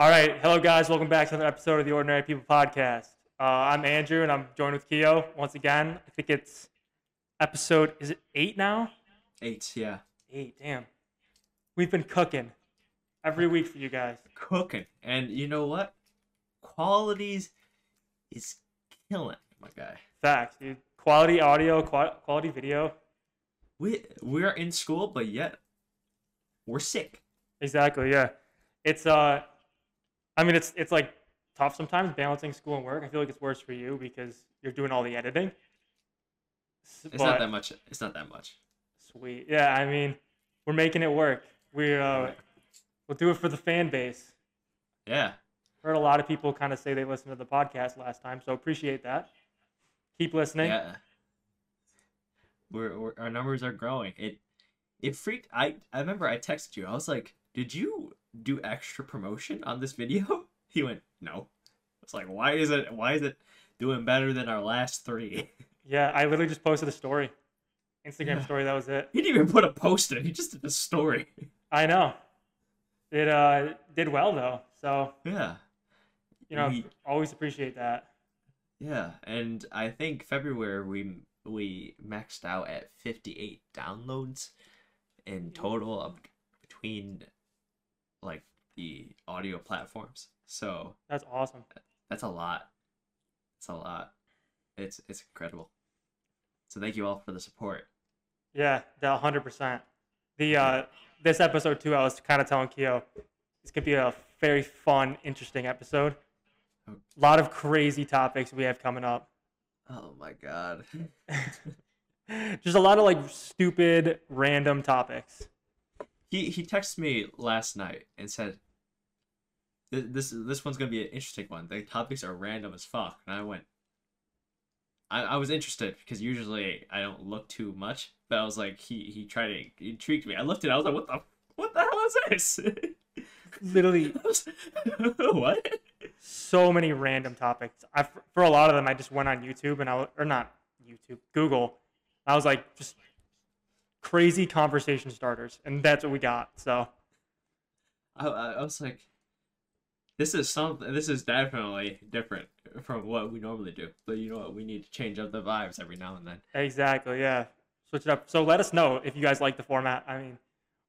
All right, hello guys. Welcome back to another episode of the Ordinary People Podcast. Uh, I'm Andrew, and I'm joined with Keo once again. I think it's episode. Is it eight now? Eight, yeah. Eight. Damn. We've been cooking every week for you guys. Cooking. And you know what? Qualities is killing, my guy. Facts, dude. Quality audio, quality video. We we're in school, but yet we're sick. Exactly. Yeah. It's uh, I mean, it's it's like tough sometimes balancing school and work. I feel like it's worse for you because you're doing all the editing. S- It's but- not that much. It's not that much. Sweet. Yeah, I mean, we're making it work. We're uh, we'll do it for the fan base. Yeah. Heard a lot of people kind of say they listened to the podcast last time, so appreciate that. Keep listening. Yeah. We're, we're our numbers are growing. It it freaked I I remember I texted you. I was like, "Did you do extra promotion on this video?" He went, "No." It's like, "Why is it why is it doing better than our last 3?" Yeah, I literally just posted a story, Instagram Yeah. story. That was it. He didn't even put a post in. He just did a story. I know. It uh did well though, so Yeah. you know We- always appreciate that. Yeah, and I think February we we maxed out at 58 downloads in total of between like the audio platforms. So That's awesome. that's a lot. It's a lot. It's it's incredible. So thank you all for the support. Yeah, that hundred percent. The uh this episode too, I was kind of telling Keo, it's gonna be a very fun, interesting episode. A lot of crazy topics we have coming up. Oh my god. Just a lot of like stupid, random topics. He he texted me last night and said "Th- this this one's gonna be an interesting one. The topics are random as fuck, and I went. I, I was interested because usually I don't look too much, but I was like he he tried to intrigue me. I looked at it, I was like, what the what the hell is this? Literally, was- what? so many random topics. I for a lot of them, I just went on YouTube and I or not YouTube, Google. I was like just crazy conversation starters, and that's what we got. So I I was like, this is something. This is definitely different from what we normally do. But you know what? We need to change up the vibes every now and then. Exactly, yeah. Switch it up. So let us know if you guys like the format. I mean,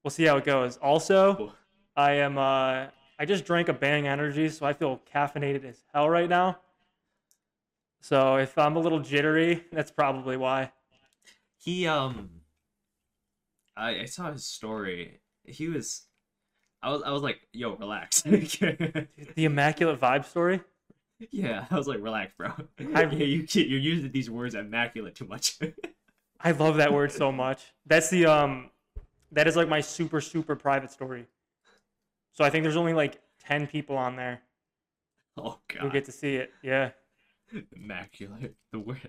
we'll see how it goes. Also, Cool. I am uh I just drank a Bang Energy, so I feel caffeinated as hell right now. So if I'm a little jittery, that's probably why. He um I I saw his story. He was I was I was like, yo, relax. The immaculate vibe story. yeah, I was like, relax, bro. I- yeah, you you're using these words immaculate too much. I love that word so much. That's the um that is like my super super private story. So I think there's only like 10 people on there oh who god. get to see it. Yeah. immaculate. The word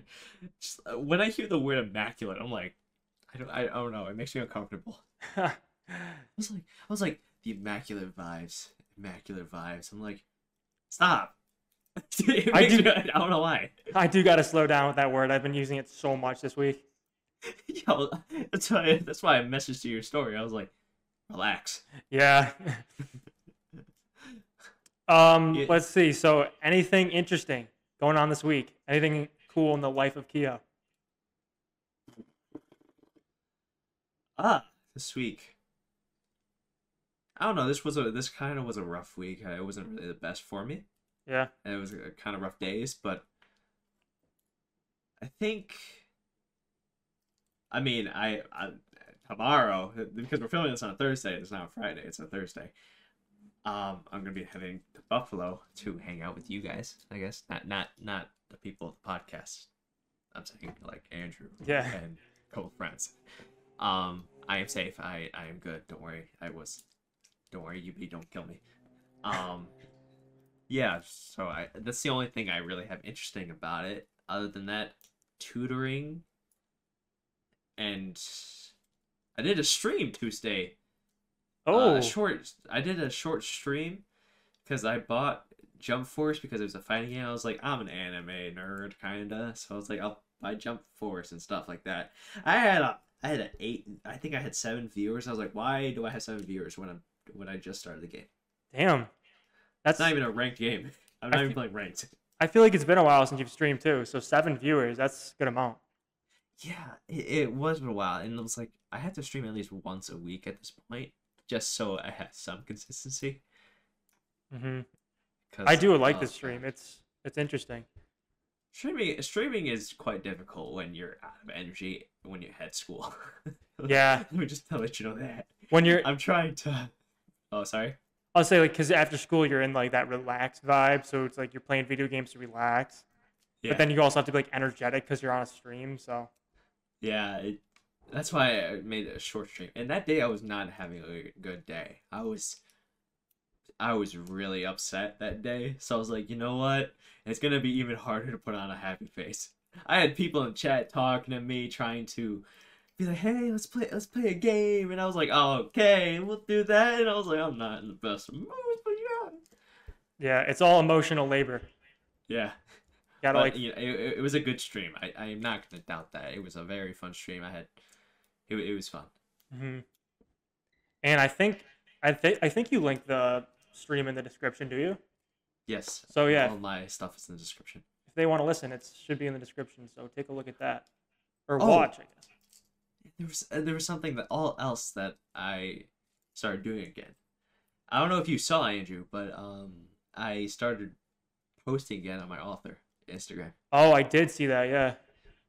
just, when I hear the word immaculate, I'm like I don't I, don't know, it makes me uncomfortable. I was like I was like the immaculate vibes. Immaculate vibes. I'm like, stop. I do- me- I don't know why. I do got to slow down with that word. I've been using it so much this week. Yo, that's why that's why I messaged you your story. I was like, relax. Yeah. um, Yeah. let's see. So, anything interesting going on this week? Anything cool in the life of Keo? Ah, this week. I don't know. This was a this kind of was a rough week. It wasn't really the best for me. Yeah. and it was a kind of rough days, but I think. I mean, I, I tomorrow because we're filming this on a Thursday. It's not a Friday. It's a Thursday. Um, I'm gonna be heading to Buffalo to hang out with you guys. I guess not not not the people of the podcast. I'm saying like Andrew Yeah. and a couple friends. Um, I am safe. I I am good. Don't worry. I was. Don't worry, UB. Don't kill me. Um, yeah. So I that's the only thing I really have interesting about it. Other than that, tutoring. And I did a stream Tuesday. Oh, Uh, a short. I did a short stream because I bought Jump Force because it was a fighting game. I was like, I'm an anime nerd, kinda. So I was like, I'll buy Jump Force and stuff like that. I had a, I had an eight. I think I had seven viewers. I was like, why do I have seven viewers when I'm when I just started the game? damn. That's It's not even a ranked game. I'm not I even fe- playing ranked. I feel like it's been a while since you've streamed too. So seven viewers, that's a good amount. Yeah, it, it was been a while, and it was like I had to stream at least once a week at this point, just so I had some consistency. hmm 'cause, I do like this stream. It's it's interesting. Streaming streaming is quite difficult when you're out of energy when you're at school. Yeah. Let me just let you know that. When you're, I'm trying to. Oh, sorry. I'll say like, because after school you're in like that relaxed vibe, so it's like you're playing video games to relax. Yeah. But then you also have to be like energetic because you're on a stream. So Yeah, it, that's why I made a short stream. And that day I was not having a good day. I was I was really upset that day. So I was like, you know what? It's gonna be even harder to put on a happy face. I had people in chat talking to me, trying to be like, hey, let's play let's play a game. And I was like, oh, okay, we'll do that. And I was like, I'm not in the best of moods, but yeah. yeah, it's all emotional labor. Yeah. Gotta But, like, you know, it, it was a good stream. I, I am not gonna doubt that. It was a very fun stream. I had it, it was fun. hmm and I think I think I think you linked the stream in the description. Do you? Yes. So yeah, All my stuff is in the description. if they want to listen, it should be in the description. So take a look at that or Oh. watch. I guess. There was uh, there was something that all else that I started doing again. I don't know if you saw Andrew, but um, I started posting again on my author Instagram. Oh, I did see that. Yeah.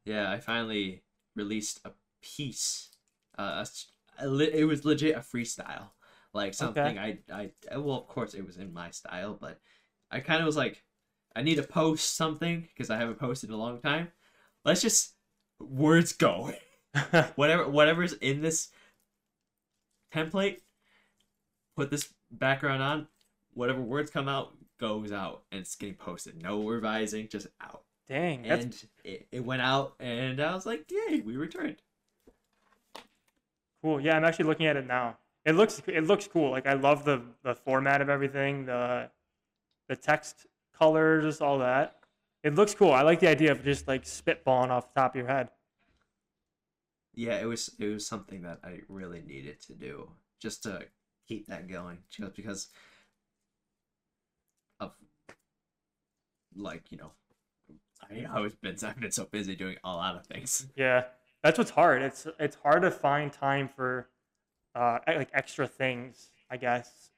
Yeah, I finally released a piece. Uh, a s- a le- it was legit a freestyle, like something I I well, of course it was in my style, but I kind of was like, I need to post something because I haven't posted in a long time. Let's just words go. whatever whatever's in this template put this background on whatever words come out goes out and it's getting posted no revising just out Dang, that's and it, it went out and i was like yay we returned cool. Yeah, I'm actually looking at it now. It looks it looks cool. Like I love the the format of everything, the the text colors, all that. It looks cool. I like the idea of just like spitballing off the top of your head. yeah it was it was something that i really needed to do just to keep that going just because of like you know i always been i've been so busy doing a lot of things Yeah, that's what's hard. It's it's hard to find time for uh like extra things, I guess.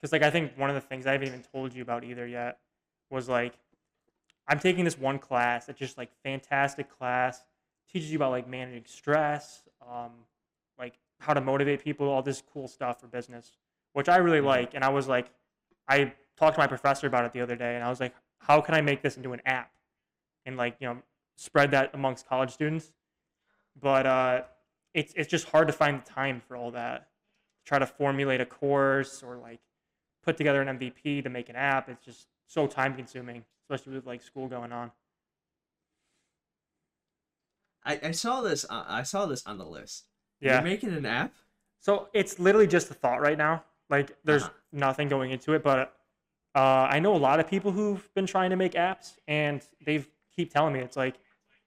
Because like I think one of the things I haven't even told you about either yet was like I'm taking this one class. It's just like fantastic class. Teaches you about like managing stress, um, like how to motivate people, all this cool stuff for business, which I really Mhm. like. And I was like, I talked to my professor about it the other day, and I was like, how can I make this into an app, and like you know spread that amongst college students? But uh, it's it's just hard to find the time for all that. Try to formulate a course or like put together an MVP to make an app. It's just so time consuming, especially with like school going on. I, I saw this. Uh, I saw this on the list. Yeah. You're making an app. So it's literally just a thought right now. Like there's Uh-huh. nothing going into it, but uh, I know a lot of people who've been trying to make apps, and they keep telling me it's like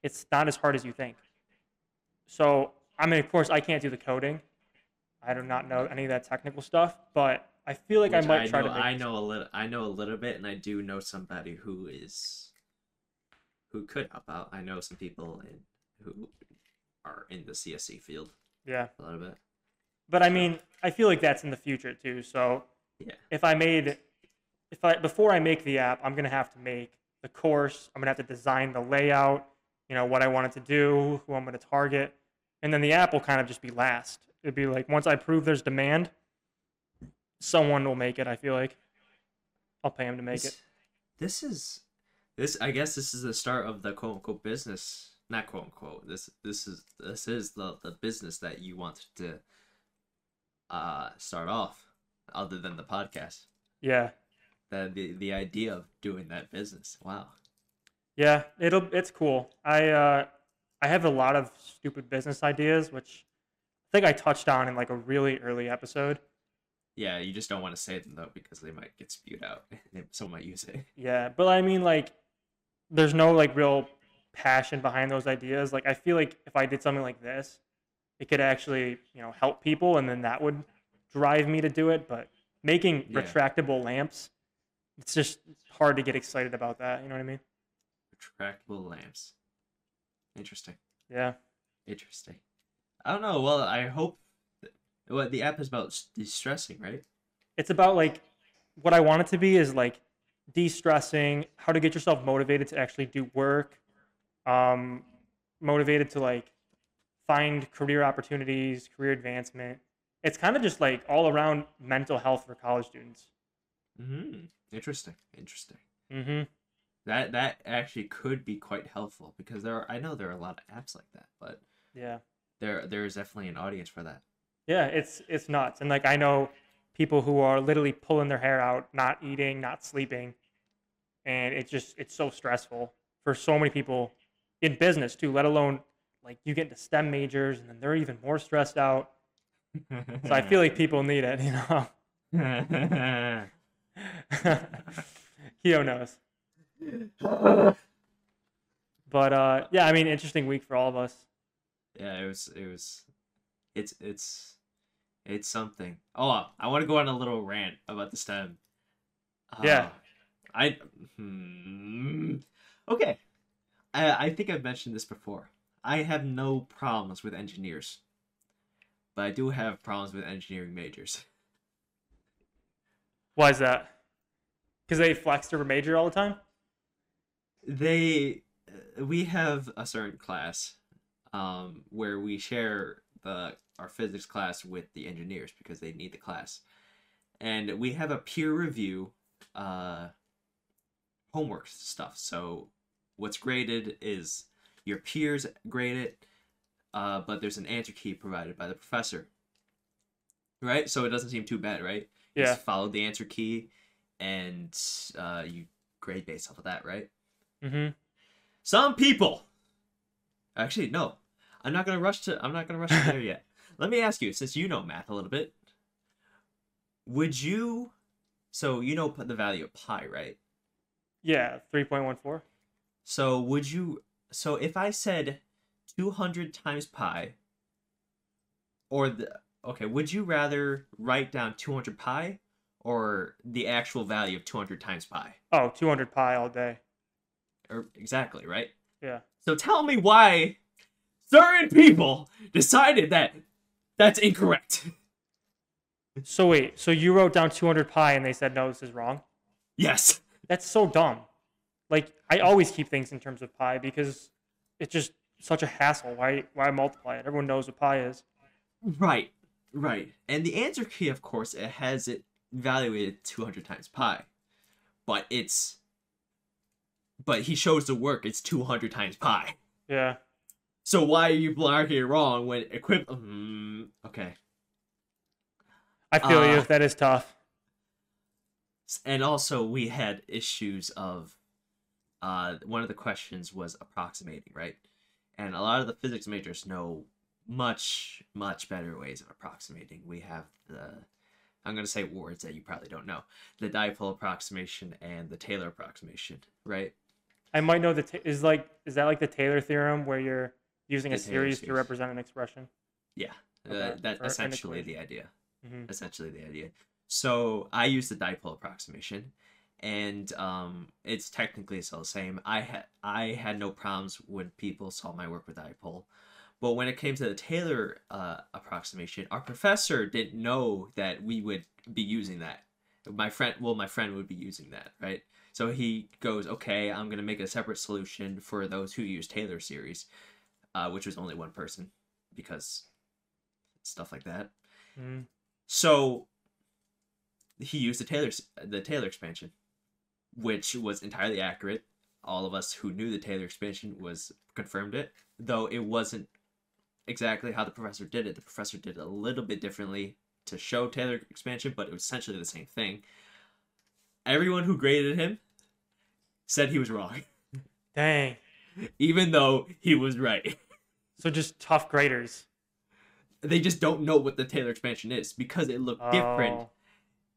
it's not as hard as you think. So I mean, of course, I can't do the coding. I do not know any of that technical stuff, but I feel like I which might try know, to. I know a little. I know a little bit, and I do know somebody who is who could help out. I know some people in who are in the CSC field Yeah, a little bit. but I mean, I feel like that's in the future too. So Yeah. if I made, if I before I make the app, I'm gonna have to make the course. I'm gonna have to design the layout. You know what I want it to do, who I'm gonna target, and then the app will kind of just be last. It'd be like once I prove there's demand, someone will make it. I feel like I'll pay him to make this, it. This is this. I guess this is the start of the quote unquote business. Not quote unquote. This this is this is the the business that you want to uh start off, other than the podcast. Yeah, The the the idea of doing that business. Wow. yeah. It'll it's cool. I uh, I have a lot of stupid business ideas, which I think I touched on in like a really early episode. Yeah, you just don't want to say them though because they might get spewed out. Someone might use it. Yeah, but I mean, like, there's no like real passion behind those ideas. Like, I feel like if I did something like this, it could actually, you know, help people, and then that would drive me to do it. But making Yeah. retractable lamps, it's just hard to get excited about that. You know what I mean? Retractable lamps. Interesting. Yeah. Interesting. I don't know. Well, I hope. Well, the app is about de-stressing, right? It's about like what I want it to be is like de-stressing, how to get yourself motivated to actually do work, um, motivated to like find career opportunities, career advancement. It's kind of just like all around mental health for college students. Hmm. Interesting. Interesting. Mm-hmm. That that actually could be quite helpful because there are I know there are a lot of apps like that, but Yeah. there there is definitely an audience for that. Yeah, it's it's nuts. And like I know people who are literally pulling their hair out, not eating, not sleeping. And it just it's so stressful for so many people in business too, let alone like you get into STEM majors and then they're even more stressed out. So I feel like people need it, you know. Keo knows. But uh yeah, I mean interesting week for all of us. yeah, it was it was it's it's it's something. Oh, I want to go on a little rant about the STEM. Yeah. Uh, I hmm, okay. I I think I've mentioned this before. I have no problems with engineers, but I do have problems with engineering majors. Why is that? Because they flex their major all the time? They uh, we have a certain class um where we share the our physics class with the engineers because they need the class. And we have a peer review uh homework stuff. So what's graded is your peers grade it uh but there's an answer key provided by the professor. Right? So it doesn't seem too bad right? You Yeah. just follow the answer key and uh you grade based off of that right Mm-hmm. some people. Actually, no. I'm not gonna rush to. I'm not gonna rush to there yet. Let me ask you, since you know math a little bit, would you? So you know the value of pi, right? Yeah, three point one four. So would you? So if I said 200 times pi, or the okay, would you rather write down 200 pi, or the actual value of 200 times pi? Oh, 200 pi all day. Or exactly, right? Yeah. So tell me why certain people decided that that's incorrect. So wait, so you wrote down 200 pi and they said no, this is wrong. Yes. That's so dumb. Like I always keep things in terms of pi because it's just such a hassle. Why why multiply it? Everyone knows what pi is. Right. Right. And the answer key, of course, it has it evaluated 200 times pi. But it's. But he shows the work, it's 200 times pi. Yeah. So why are you blocking it wrong when equip. Mm, okay. I feel Uh, you. That is tough. and also we had issues of uh one of the questions was approximating right and a lot of the physics majors know much much better ways of approximating we have the i'm going to say words that you probably don't know the dipole approximation and the taylor approximation right I might know the is like is that like the Taylor theorem where you're using a series to represent an expression? yeah Okay, uh, or that's essentially the idea hmm essentially the idea. So I use the dipole approximation, and um, it's technically still the same. I had I had no problems when people saw my work with dipole, but when it came to the Taylor uh, approximation, our professor didn't know that we would be using that. My friend, well, my friend would be using that, right? So he goes, okay, I'm gonna make a separate solution for those who use Taylor series, uh, which was only one person, because stuff like that. hmm So he used the Taylor the Taylor expansion, which was entirely accurate. All of us who knew the Taylor expansion was confirmed it, though it wasn't exactly how the professor did it. The professor did it a little bit differently to show Taylor expansion, but it was essentially the same thing. Everyone who graded him said he was wrong, Dang. even though he was right. So just tough graders. They just don't know what the Taylor expansion is because it looked different. Oh,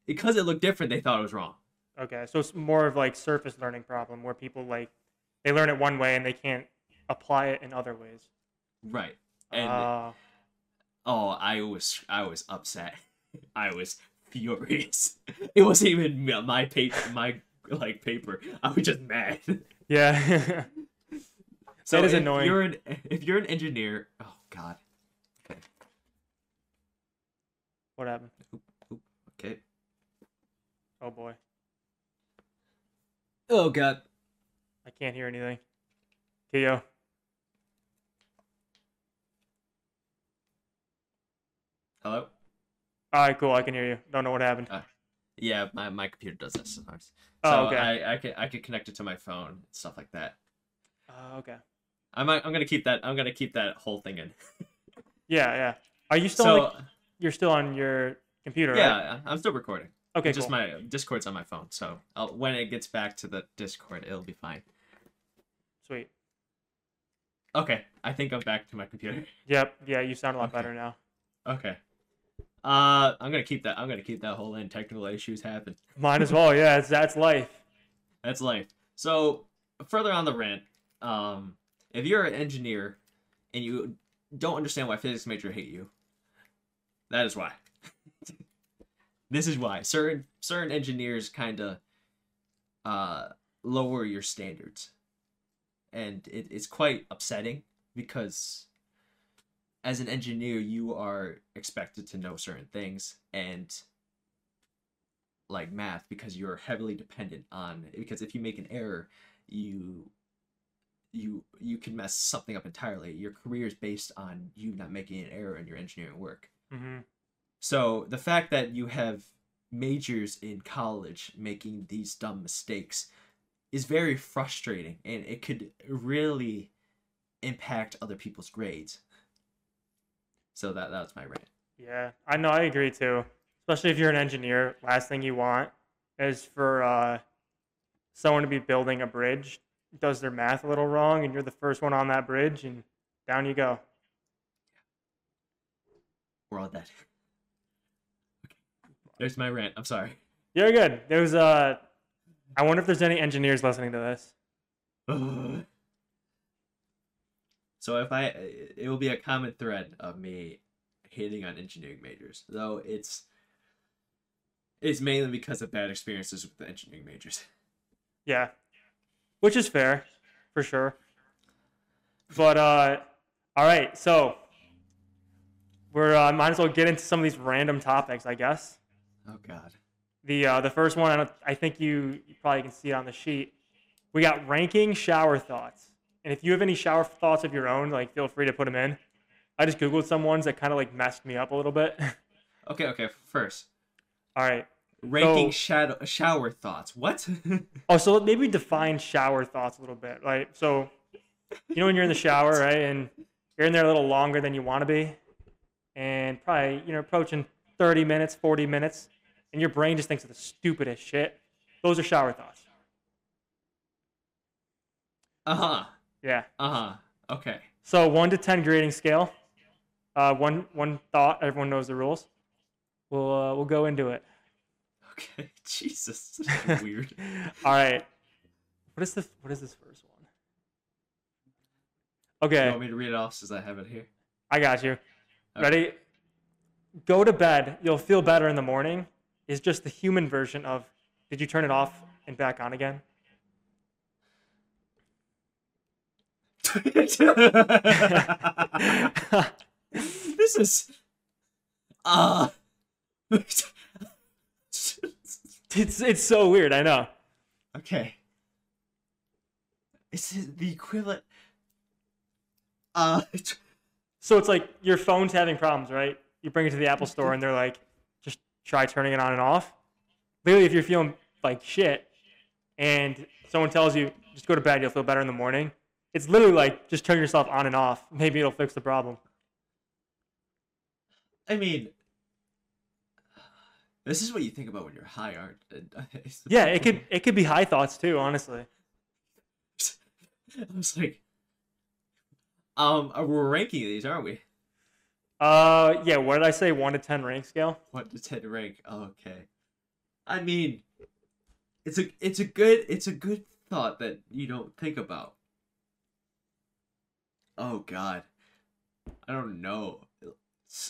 Because it looked different, they thought it was wrong. Okay, so it's more of like surface learning problem where people like they learn it one way and they can't apply it in other ways. Right. And Ah, oh, I was I was upset. I was furious. It wasn't even my page my like paper. I was just mad. Yeah. So That is if annoying. You're an, if you're an engineer, oh god. what happened? Okay. Oh boy. Oh god. I can't hear anything. Keo. Hello. All right, cool. I can hear you. Don't know what happened. Uh, yeah, my, my computer does this sometimes. Oh, so okay. I I can I can connect it to my phone stuff like that. Uh, okay. I might I'm gonna keep that I'm gonna keep that whole thing in. Yeah, yeah. Are you still? so the, you're still on your computer, right? yeah, I'm still recording. Okay, just cool. my Discord's on my phone, so I'll, when it gets back to the Discord, it'll be fine. Sweet. Okay, I think I'm back to my computer. Yep. Yeah, you sound a lot Okay. better now. Okay. Uh, I'm gonna keep that. I'm gonna keep that whole in. Technical issues happen. Mine as well. Yeah, that's life. That's life. So further on the rant, um, if you're an engineer and you don't understand why physics major hate you, that is why. this is why certain certain engineers kind of uh lower your standards, and it, it's quite upsetting because as an engineer you are expected to know certain things and like math because you're heavily dependent on because if you make an error you you you can mess something up entirely. Your career is based on you not making an error in your engineering work. Hmm so the fact that you have majors in college making these dumb mistakes is very frustrating and it could really impact other people's grades so that that's my rant Yeah, I know. I agree too. Especially if you're an engineer, last thing you want is for uh, someone to be building a bridge, does their math a little wrong, and you're the first one on that bridge, and down you go. we're all dead okay. there's my rant i'm sorry You're good. There was uh, I wonder if there's any engineers listening to this. so if I, it will be a common thread of me hating on engineering majors, though it's it's mainly because of bad experiences with the engineering majors. Yeah, which is fair, for sure. But uh, all right, so we're uh, might as well get into some of these random topics, I guess. Oh God. The uh, the first one, I, don't, I think you, you probably can see it on the sheet. We got ranking shower thoughts, and if you have any shower thoughts of your own, like feel free to put them in. I just googled some ones that kind of like messed me up a little bit. Okay, okay. First, All right. ranking So- shadow shower thoughts. What? Oh, so maybe define shower thoughts a little bit, right? So, you know, when you're in the shower, right, and you're in there a little longer than you want to be, and probably, you know, approaching 30 minutes, 40 minutes, and your brain just thinks of the stupidest shit. Those are shower thoughts. uh huh. Yeah. Uh huh. Okay. So, one to 10 grading scale. Uh, one one thought. Everyone knows the rules. We'll uh, we'll go into it. Okay. Jesus. Weird. All right. What is this? What is this first one? Okay. You want me to read it off since I have it here? I got you. Okay. Ready? Go to bed. You'll feel better in the morning. Is just the human version of did you turn it off and back on again? this is uh It's it's so weird. I know. okay it's the equivalent uh So it's like your phone's having problems, right? You bring it to the Apple store and they're like, just try turning it on and off. Literally, if you're feeling like shit and someone tells you just go to bed, you'll feel better in the morning. It's literally like just turn yourself on and off. Maybe it'll fix the problem. i mean this is what you think about when you're high aren't Yeah, it could it could be high thoughts too, honestly. i was like um uh, we're ranking these aren't we Uh, yeah. What did I say? One to ten rank scale. What to ten rank? Okay. I mean, it's a it's a good it's a good thought that you don't think about. Oh God, I don't know.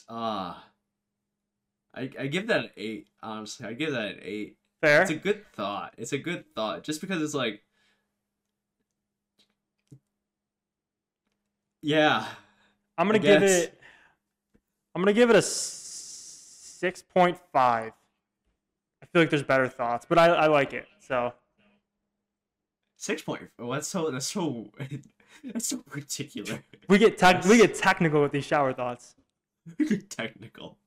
Ah, uh I I give that an eight. Honestly, I give that an eight. Fair. It's a good thought. It's a good thought. Just because it's like, yeah, I'm gonna give it. I'm gonna give it a six point five. I feel like there's better thoughts, but I, I like it. So six point. Oh, that's so. That's so. that's so particular. we get tech, we get technical with these shower thoughts. technical.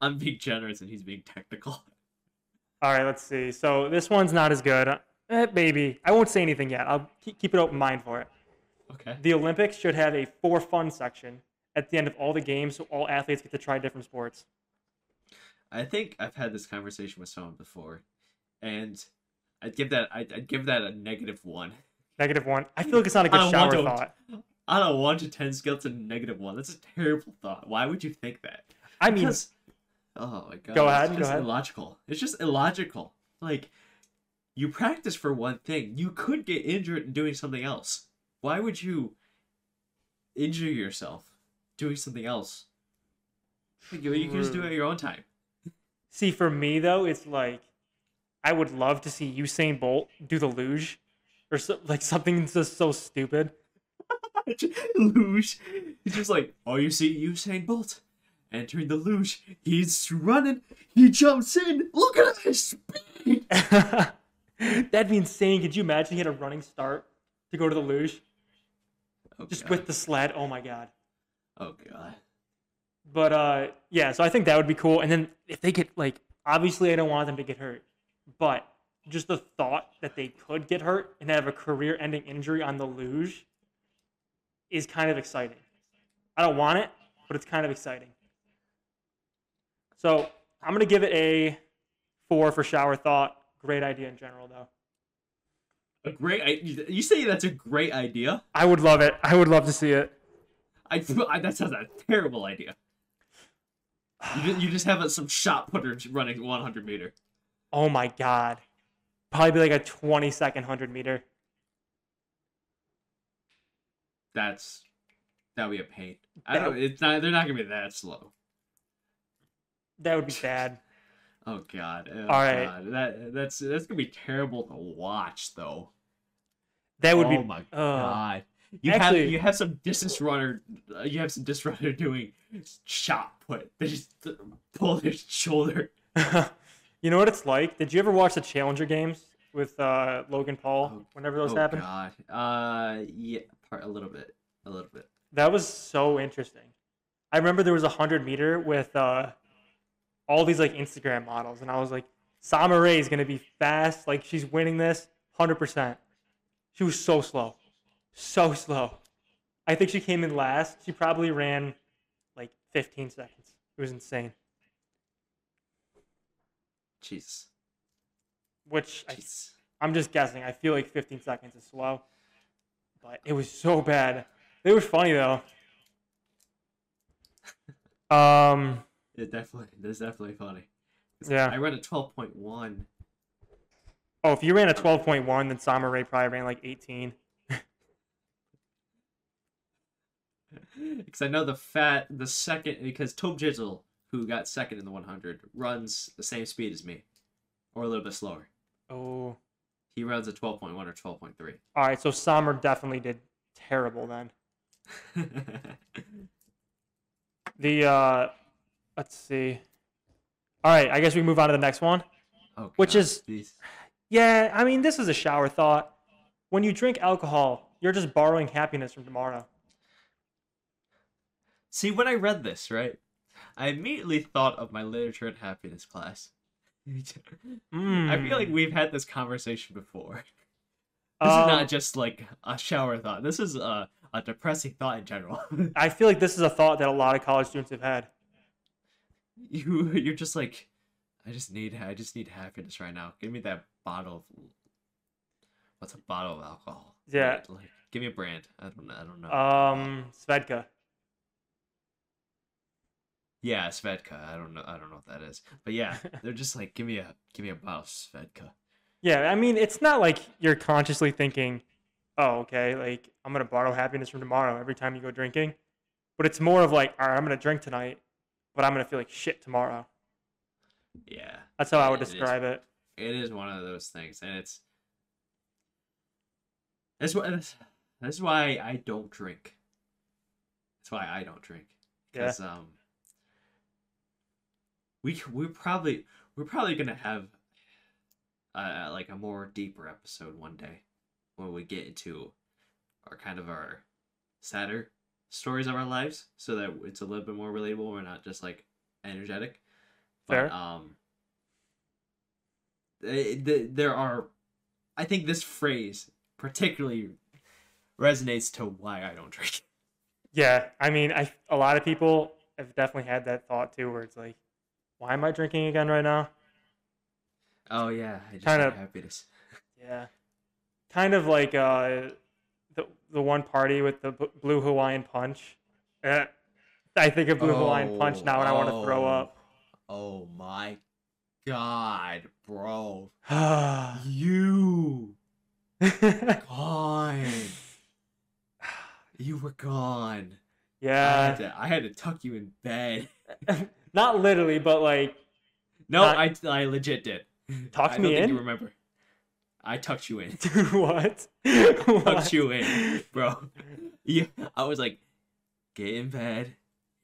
I'm being generous and he's being technical. All right, let's see. So this one's not as good. Eh, maybe I won't say anything yet. I'll keep, keep it open mind for it. Okay. The Olympics should have a for fun section at the end of all the games, so all athletes get to try different sports. I think I've had this conversation with someone before, and I'd give that. I'd, I'd give that a negative one. Negative one. I feel like it's not a good shower to- thought. On a one to ten scale, it's a negative one. That's a terrible thought. Why would you think that? I mean, Because- oh my god. Go it's ahead, go just ahead. illogical. It's just illogical. Like, you practice for one thing. You could get injured doing something else. Why would you injure yourself doing something else? Like, You, you can just do it at your own time. see, for me though, it's like I would love to see Usain Bolt do the luge, or so, like something just so stupid. luge. He's just like, oh, you see Usain Bolt entering the luge. He's running. He jumps in. Look at his speed. That'd be insane. Could you imagine he had a running start to go to the luge Oh, just God. with the sled? Oh my god. Oh god. But uh, yeah, so I think that would be cool. And then if they get like, obviously, I don't want them to get hurt, but just the thought that they could get hurt and have a career-ending injury on the luge is kind of exciting. I don't want it, but it's kind of exciting. So I'm gonna give it a four for shower thought. Great idea in general, though. A great. You say that's a great idea. I would love it. I would love to see it. I, I that sounds a terrible idea. You just, you just have some shot putters running 100 meter. Oh my god. Probably be like a 20 second 100 meter. That's that would be a pain. I don't. It's not. They're not gonna be that slow. That would be bad. Oh god. Oh, All right. God. That that's that's gonna be terrible to watch though. That would oh be. my Ugh. god. You Actually- have you have some distance runner. Uh, you have some distance runner doing shot put. They just pull their shoulder. you know what it's like? Did you ever watch the Challenger games with uh, Logan Paul Oh, whenever those oh happened? god. Uh, yeah, part a little bit, a little bit. That was so interesting. I remember there was a 100 meter with uh, all these like Instagram models, and I was like, Summer Ray is going to be fast. Like, she's winning this 100%. She was so slow. So slow. I think she came in last. She probably ran like 15 seconds. It was insane. Jeez. Which I, Jeez. I'm just guessing. I feel like 15 seconds is slow. But it was so bad. It was funny though. Um, It definitely. That's definitely funny. Yeah. I read a twelve point one. oh, if you ran a 12.1, then Summer Ray probably ran like 18. Because I know the fat, the second, because Tobe Jizzle, who got second in the 100, runs the same speed as me, or a little bit slower. Oh. He runs a 12.1 or 12.3. All right, so Summer definitely did terrible then. The uh let's see. All right, I guess we move on to the next one. oh, Which is- Yeah, I mean, this is a shower thought. When you drink alcohol, you're just borrowing happiness from tomorrow. See, when I read this, right, I immediately thought of my literature and happiness class. I feel like Mm. we've had this conversation before. This Um, is not just like a shower thought. This is a, a depressing thought in general. I feel like this is a thought that a lot of college students have had. you you're just like, I just need I just need happiness right now. Give me that bottle of what's a bottle of alcohol? Yeah. Like, like, give me a brand. I don't know. I don't know. Um, Svedka. Yeah, Svedka. I don't know. I don't know what that is. But yeah, they're just like, give me a give me a bottle of Svedka. Yeah, I mean, it's not like you're consciously thinking, "Oh, okay, like I'm gonna borrow happiness from tomorrow every time you go drinking," but it's more of like, "All right, I'm gonna drink tonight, but I'm gonna feel like shit tomorrow." Yeah. That's how I would It is. describe it. It is one of those things, and it's that's what that's, why I don't drink. That's why I don't drink Yeah. because um we we're probably we're probably gonna have uh like a more deeper episode one day when we get into our kind of our sadder stories of our lives so that it's a little bit more relatable. We're not just like energetic. But Fair. um eh, th- there are i think this phrase particularly resonates to why i don't drink. Yeah, I mean, I a lot of people have definitely had that thought too, where it's like, why am I drinking again right now? oh yeah i just Kinda- had happiness. Yeah, kind of like uh, the the one party with the b- blue Hawaiian punch. Uh, I think of blue Hawaiian punch now, and I want to throw up. oh my god bro. You gone. You were gone. I had, to, I had to tuck you in bed not literally, but like no Not- I, I legit did Tucked I me don't think in? you remember i tucked you in what? tucked you in, bro. You, I was like, get in bed.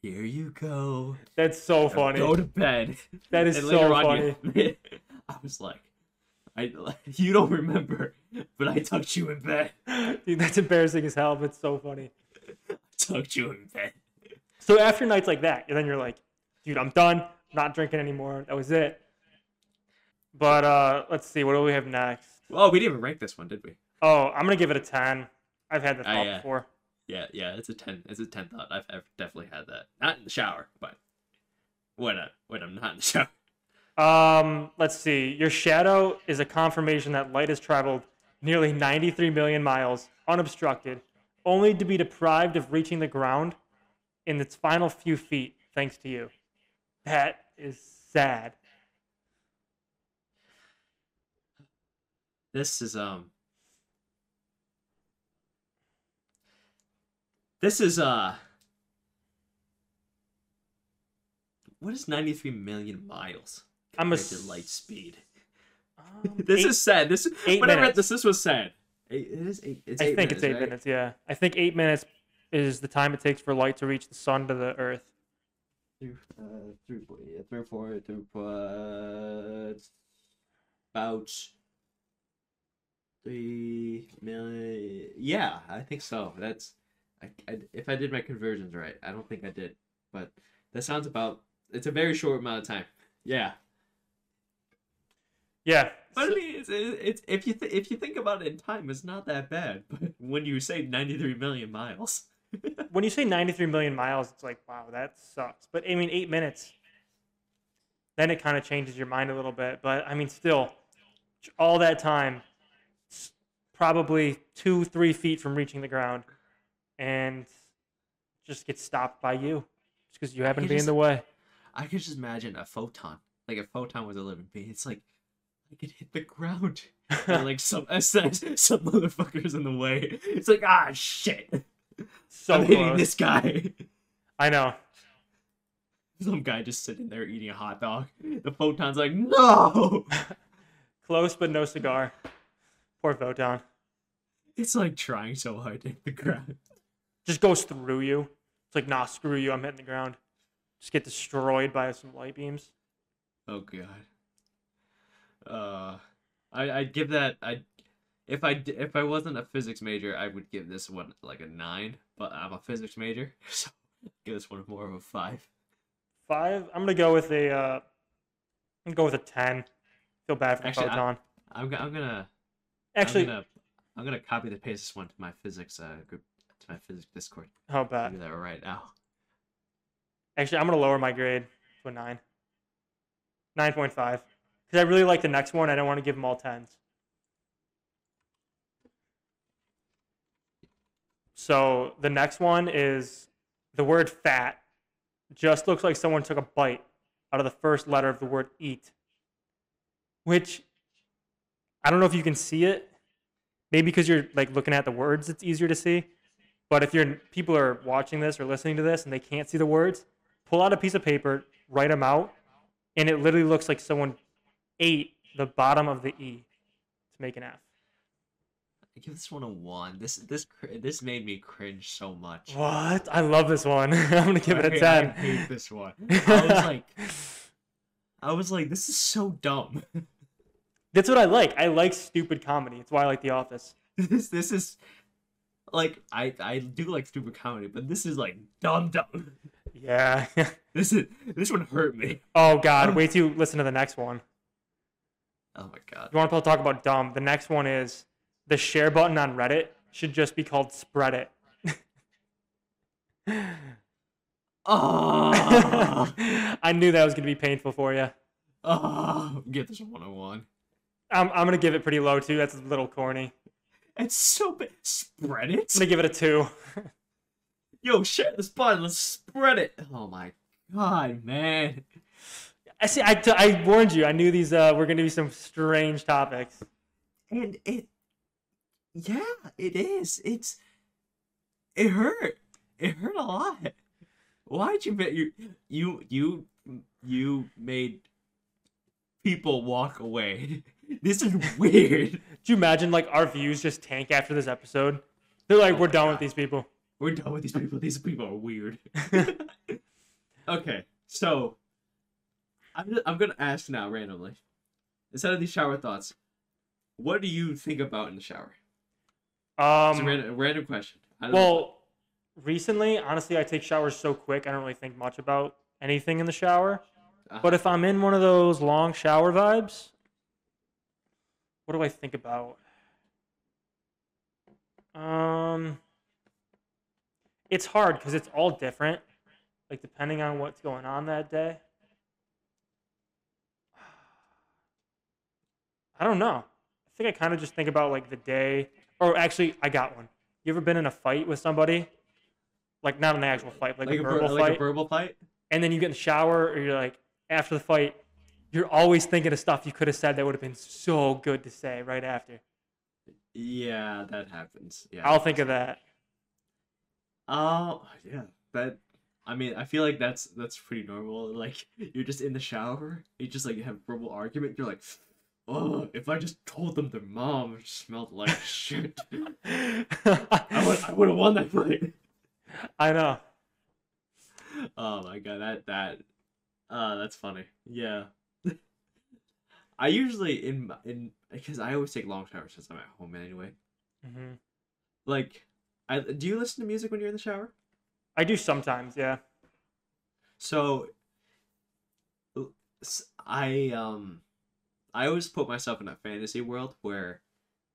Here you go. That's so funny. Go to bed. That is And so later on, funny. you- I was like, I you don't remember, but I tucked you in bed. Dude, that's embarrassing as hell, but it's so funny. Tucked you in bed. So after nights like that, and then you're like, dude, I'm done. Not drinking anymore. That was it. But uh let's see, what do we have next? Well, we didn't even rank this one, did we? Oh, I'm gonna give it a ten. I've had that thought yeah. before. Yeah, yeah. It's a ten. It's a ten thought. I've, I've definitely had that. Not in the shower, but when I when I'm not in the shower. Um, let's see. Your shadow is a confirmation that light has traveled nearly 93 million miles unobstructed, only to be deprived of reaching the ground in its final few feet thanks to you. That is sad. This is um. This is uh. What is ninety three million miles I'm compared to light speed? Um, This eight- is sad. This eight when I read minutes. this, this was sad. Eight, it is eight. It's I eight think minutes, it's eight right? minutes. Yeah, I think eight minutes is the time it takes for light to reach the sun to the earth. Through, uh, through, yeah, through four, through, uh, about three million. Yeah, I think so. That's, I, I, if I did my conversions right, I don't think I did, but that sounds about. It's a very short amount of time. Yeah, Yeah. but I so- mean, it's, it's if you th- if you think about it in time, it's not that bad. But when you say ninety three million miles, when you say 93 million miles, it's like, wow, that sucks. But I mean, eight minutes, then it kind of changes your mind a little bit. But I mean, still, all that time, probably two, three feet from reaching the ground, and just get stopped by you just because you happen to be in the way. I could just imagine a photon. Like a photon was a living being. It's like I could hit the ground. like some some motherfuckers in the way. It's like ah shit. So I'm hitting this guy. I know. Some guy just sitting there eating a hot dog. The photon's like no. Close, but no cigar. Poor Photon. It's like trying so hard to hit the ground. Just goes through you. It's like, nah, screw you. I'm hitting the ground. Just get destroyed by some light beams. Oh god. Uh, I I'd give that I. If I if I wasn't a physics major, I would give this one like a nine. But I'm a physics major, so give this one more of a five. Five. I'm gonna go with a. Uh, I'm gonna go with a ten. Feel bad for Actually, I- Photon. I'm I'm gonna Actually, I'm gonna, I'm gonna copy the paste this one to my physics uh group to my physics Discord. how bad? do that right now. Actually, I'm gonna lower my grade to a nine. Nine point five. Because I really like the next one. I don't want to give them all tens. So the next one is the word fat. Just looks like someone took a bite out of the first letter of the word eat. Which I don't know if you can see it. Maybe because you're like looking at the words, it's easier to see. But if you're people are watching this or listening to this and they can't see the words, pull out a piece of paper, write them out, and it literally looks like someone ate the bottom of the E to make an F. I give this one a one. This this this made me cringe so much. What? I love this one. I'm gonna give it a I- ten. I hate this one. I was like, I was like, this is so dumb. That's what I like. I like stupid comedy. It's why I like The Office. this this is like I I do like stupid comedy, but this is like dumb dumb. Yeah. This is this one hurt me. oh God. Wait till you listen to the next one. Oh my god. You want to talk about dumb? The next one is the share button on Reddit should just be called spread it. Oh, I knew that was gonna be painful for you. oh, get this one on one. I'm, I'm gonna give it pretty low too. That's a little corny. It's so bad. Spread it. I'm gonna give it a two. Yo, share this button. Let's spread it. Oh my god, man. I see. I, t- I warned you. I knew these uh, were gonna be some strange topics. And it, yeah, it is. It's, it hurt. It hurt a lot. Why'd you bet you you you you made people walk away? This is weird. Do you imagine like our views just tank after this episode? They're like, Oh we're done God. with these people. We're done with these people. These people are weird. okay, so I'm I'm gonna ask now randomly, instead of these shower thoughts, what do you think about in the shower? It's a Um, random, random question. Don't know. well, recently, honestly, I take showers so quick, I don't really think much about anything in the shower. Uh-huh. But if I'm in one of those long shower vibes, what do I think about? Um, it's hard because it's all different, like depending on what's going on that day. I don't know. I think I kind of just think about like the day, or actually, I got one. You ever been in a fight with somebody? Like not an actual fight, like, like, a a, ver- verbal like fight a verbal fight. and then you get in the shower or you're like after the fight you're always thinking of stuff you could have said that would have been so good to say right after Yeah, that happens. Yeah. i'll think of that Oh, yeah. That. I mean, I feel like that's that's pretty normal. Like you're just in the shower, you just like have verbal argument. You're like, oh, if I just told them their mom smelled like shit, I would I would have won that fight. i know Oh my god, that that, uh, that's funny. Yeah. I usually in in because I always take long showers since I'm at home anyway. hmm Like, I do you listen to music when you're in the shower? i do sometimes yeah So I um I always put myself in a fantasy world where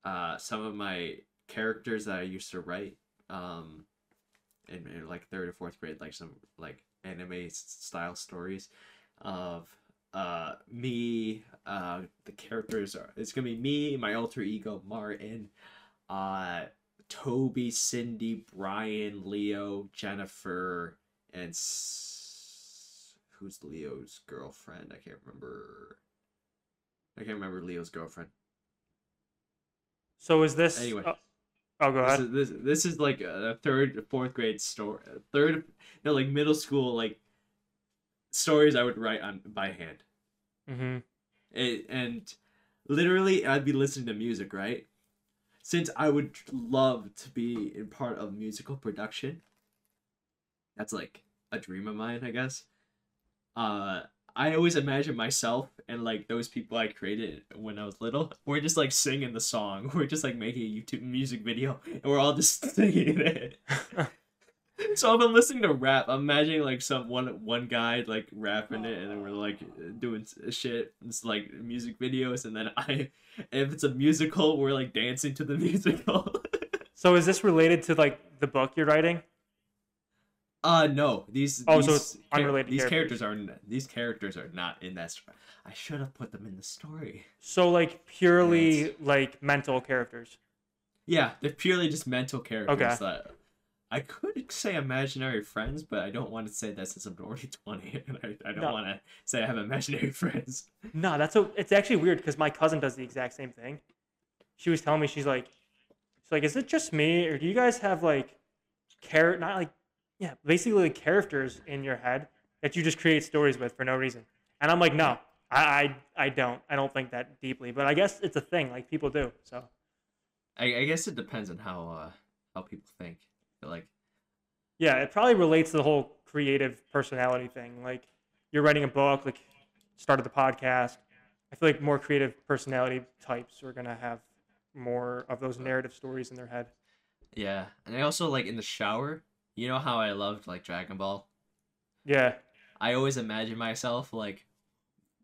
uh some of my characters that I used to write um in, in like third or fourth grade like some like anime style stories of uh me uh the characters are it's gonna be me my alter ego Martin uh Toby Cindy Brian Leo Jennifer and s- who's Leo's girlfriend? I can't remember. I can't remember Leo's girlfriend. so is this Anyway. oh, oh go This ahead is, this, this is like a third, fourth grade story. Third, no, like middle school, like stories I would write on by hand. hmm It, and literally, I'd be listening to music, right? Since I would love to be in part of musical production, that's like a dream of mine, I guess. Uh, I always imagine myself and like those people I created when I was little. We're just like singing the song. We're just like making a YouTube music video, and we're all just singing it. So I've been listening to rap, I'm imagining like some one one guy like rapping it, and then we're like doing shit. It's like music videos, and then I, if it's a musical, we're like dancing to the musical. so is this related to like the book you're writing uh no, these Oh, these so it's unrelated These characters. characters are these characters are not in that. St- I should have put them in the story. so like purely Yes. like mental characters Yeah, they're purely just mental characters Okay. that I could say imaginary friends, but I don't want to say that since I'm already 20 and I, I don't No. want to say I have imaginary friends. No, that's a. It's actually weird because my cousin does the exact same thing. She was telling me she's like, she's like, is it just me or do you guys have like, char not like, yeah, basically like characters in your head that you just create stories with for no reason? And I'm like, no, I, I I don't. I don't think that deeply, but I guess it's a thing. Like people do. So I, I guess it depends on how uh how people think. But, like yeah, it probably relates to the whole creative personality thing. Like you're writing a book, like started the podcast. I feel like more creative personality types are gonna have more of those narrative stories in their head. yeah, and I also like in the shower. You know how I loved like Dragon Ball. Yeah, I always imagine myself like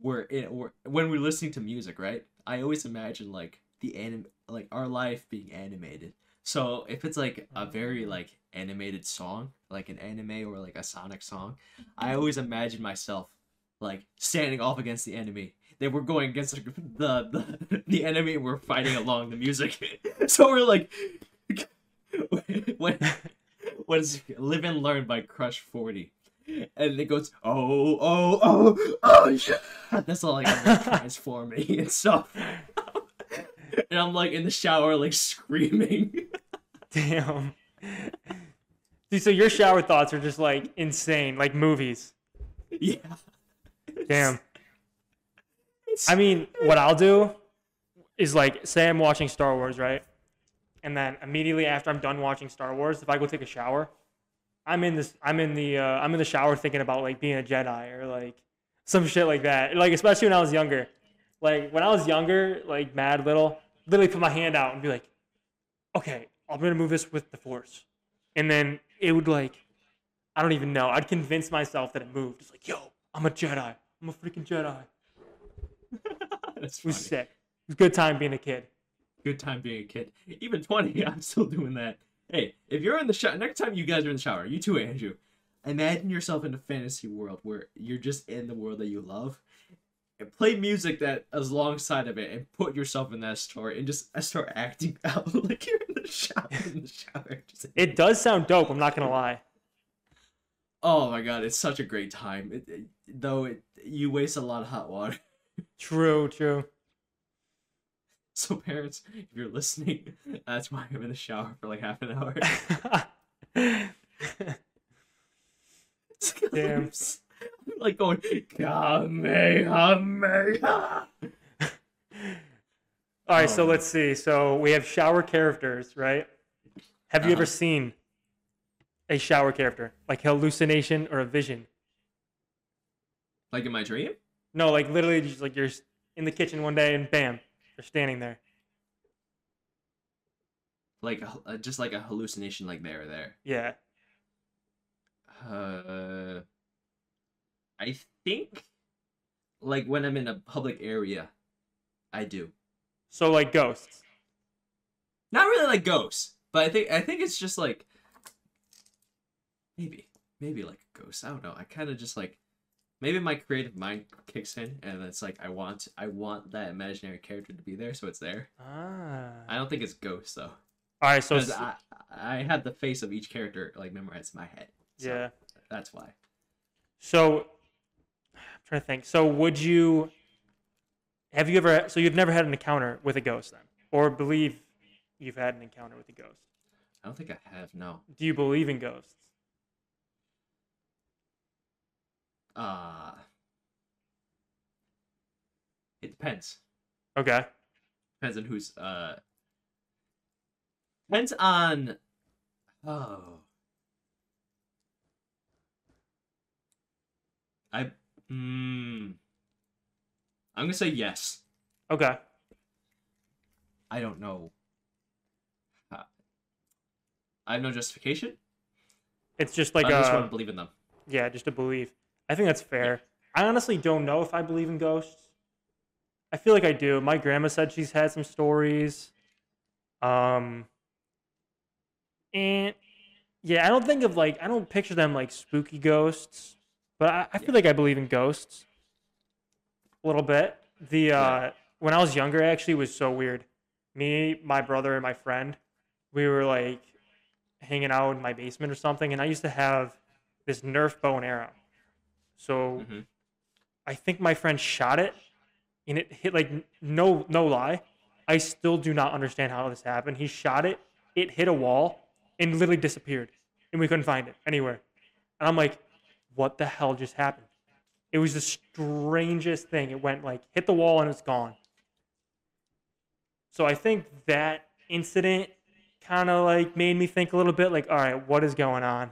we're in we're, when we're listening to music, right? I always imagine like the anim like our life being animated. So if it's like a very like animated song, like an anime or like a Sonic song, I always imagine myself like standing off against the enemy. They were going against the the, the enemy and we're fighting along the music. so we're like when what is Live and Learn by Crush 40. And it goes, oh, oh, oh, oh, yeah. That's all I like transforming and stuff. and I'm like in the shower, like screaming. damn. Dude, so your shower thoughts are just like insane, like movies. yeah. Damn. I mean, what I'll do is like, say I'm watching Star Wars, right? And then immediately after I'm done watching Star Wars, if I go take a shower, I'm in this, I'm in the, uh, I'm in the shower thinking about like being a Jedi or like some shit like that. Like especially when I was younger, like when I was younger, like mad little, literally put my hand out and be like, okay, I'm gonna move this with the Force, and then it would like, I don't even know. I'd convince myself that it moved. It's like, yo, I'm a Jedi. I'm a freaking Jedi. That's It was sick. It was a good time being a kid. Good time being a kid. Even 20, I'm still doing that. Hey, if you're in the shower, next time you guys are in the shower, you too, Andrew, imagine yourself in a fantasy world where you're just in the world that you love. And play music that is alongside of it and put yourself in that story and just start acting out like you're in the shower in the shower. Just, It does sound dope. I'm not gonna lie. oh my god, it's such a great time. It, it- though it, you waste a lot of hot water. True, true. So parents, if you're listening, that's why I'm in the shower for like half an hour. Damn. I'm like going Kamehameha. All right, so Oh. let's see. So we have shower characters, right? Have you ever Uh-huh. seen a shower character, like hallucination or a vision? Like in my dream? No, like literally, just like you're in the kitchen one day and bam, they're standing there. Like a, uh, just like a hallucination, like there or there. Yeah. Uh, I think, like when I'm in a public area, I do. So like ghosts. Not really like ghosts, but I think I think it's just like maybe maybe like a ghost. I don't know. I kind of just like maybe my creative mind kicks in, and it's like I want I want that imaginary character to be there, so it's there. Ah. I don't think it's ghosts though, All right, so because s- I I had the face of each character like memorized in my head. So yeah. that's why. So I'm trying to think. So would you have you ever so you've never had an encounter with a ghost then? Or believe you've had an encounter with a ghost? I don't think I have no. Do you believe in ghosts? Uh it depends. Okay. Depends on who's uh depends on oh I mm, I'm gonna say yes. Okay. I don't know. Uh, I have no justification. It's just like I just want to believe in them. yeah, just a belief. I think that's fair. I honestly don't know if I believe in ghosts. I feel like I do. My grandma said she's had some stories. Um and yeah, I don't think of like I don't picture them like spooky ghosts, but I, I feel like I believe in ghosts a little bit. The uh Yeah. when I was younger actually was so weird. Me, my brother, and my friend, we were like hanging out in my basement or something, and I used to have this Nerf bow and arrow. So Mhm. I think my friend shot it, and it hit like no no lie. I still do not understand how this happened. He shot it, it hit a wall, and literally disappeared, and we couldn't find it anywhere. And I'm like, what the hell just happened? It was the strangest thing. It went like hit the wall and it's gone. So I think that incident kind of like made me think a little bit like, all right, what is going on?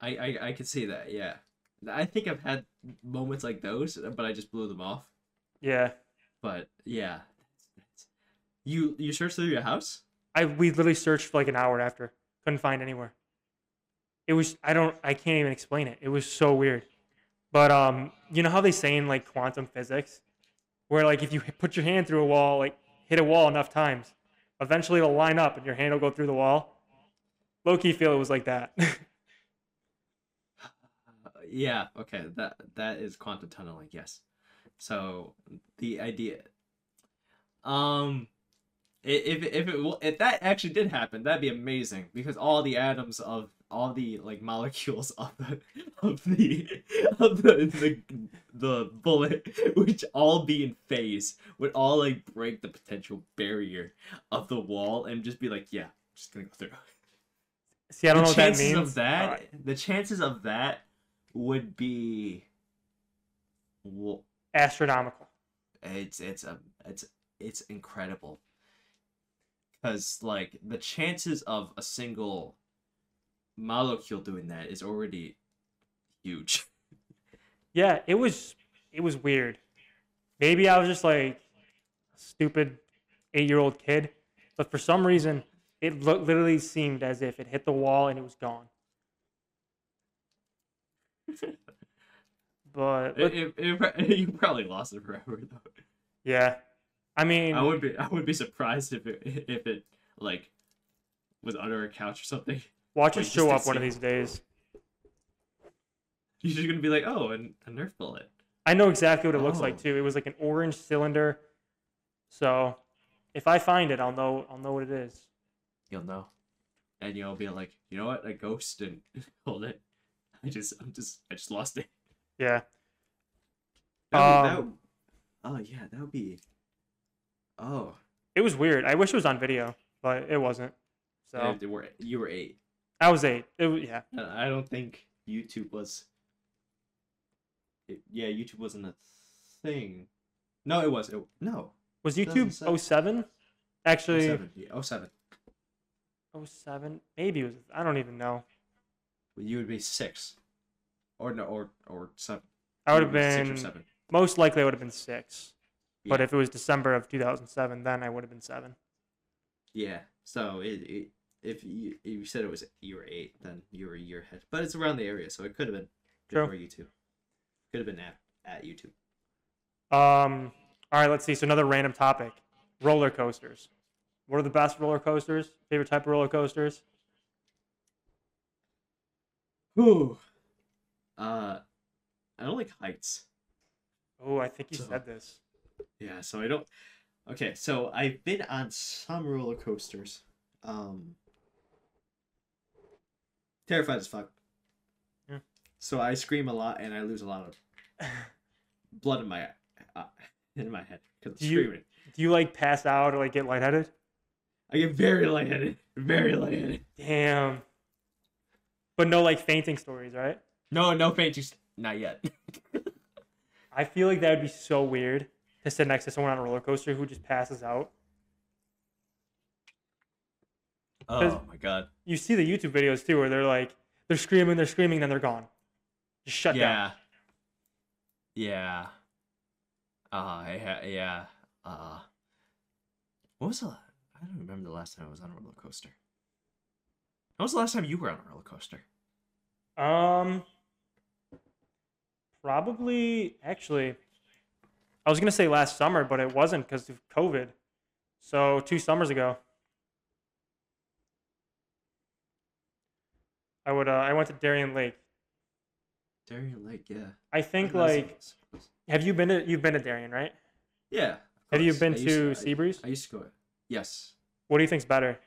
I, I I could see that, yeah. I think I've had moments like those, but I just blew them off. Yeah. But yeah. You you searched through your house? I we literally searched for like an hour after. Couldn't find anywhere. It was I don't I can't even explain it. It was so weird. But um, you know how they say in like quantum physics, where like if you put your hand through a wall, like hit a wall enough times, eventually it'll line up and your hand will go through the wall. Low key feel it was like that. Yeah, okay. That that is quantum tunneling, yes. So the idea um if if it will- if that actually did happen, that'd be amazing because all the atoms of all the like molecules of the of the of the the, the bullet which all be in phase would all like break the potential barrier of the wall and just be like yeah just gonna go through See, I don't the know what that chances means. of that Alright. the chances of that would be well, astronomical. it's it's a it's it's incredible because like the chances of a single molecule doing that is already huge Yeah, it was it was weird. Maybe I was just like a stupid eight year old kid, but for some reason it lo- literally seemed as if it hit the wall and it was gone. But it, it, it you probably lost it forever though yeah, I mean, i would be i would be surprised if it if it like was under a couch or something watch like, it show up one of these days. you're just gonna be like oh and a nerf bullet I know exactly what it looks Oh. like too. It was like an orange cylinder. So if I find it, I'll know I'll know what it is. you'll know and you'll be like you know what a ghost and hold it i just i'm just i just lost it Yeah. That would- that Um, oh yeah, that would be. Oh, It was weird. I wish it was on video, but it wasn't. So yeah, were you were eight. I was eight. It was, yeah. Uh, I don't think YouTube was. It, yeah, YouTube wasn't a thing. No, it was. It, no, Was YouTube 2007? 07? Actually, 07. Yeah, 07. 07? Maybe it was. I don't even know. You would be six, or no, or or seven. I would have be six or been seven. most likely. I would have been six. But if it was December of 2007, then I would have been seven. Yeah. So it, it if you if you said it was you were eight, then you were a year ahead. But it's around the area, so it could have been True. YouTube. Could have been at at YouTube. Um. All right. Let's see. So another random topic: roller coasters. What are the best roller coasters? Favorite type of roller coasters? Ooh. Uh, I don't like heights. Oh, I think you So- said this. Yeah, so I don't. Okay, so I've been on some roller coasters. Um, terrified as fuck. Yeah. So I scream a lot and I lose a lot of blood in my uh, in my head because I'm Do you- screaming. Do you like pass out or like get lightheaded? I get very lightheaded, very lightheaded. Damn. But no like fainting stories, right? No, no fainting. Not yet. I feel like that would be so weird to sit next to someone on a roller coaster who just passes out. oh my god. You see the YouTube videos too, where they're like, they're screaming, they're screaming, then they're gone. Just shut down. Yeah. Yeah. Uh, yeah, yeah. Uh, what was the? I don't remember the last time I was on a roller coaster. When was the last time you were on a roller coaster? Um, probably actually, I was gonna say last summer, but it wasn't because of COVID. So two summers ago, I would uh, I went to Darien Lake. Darien Lake, yeah. I think That's- like, have you been to you've been to Darien, right? Yeah. Have you been I to I- Seabreeze? I, used to go. Yes, What do you think's better?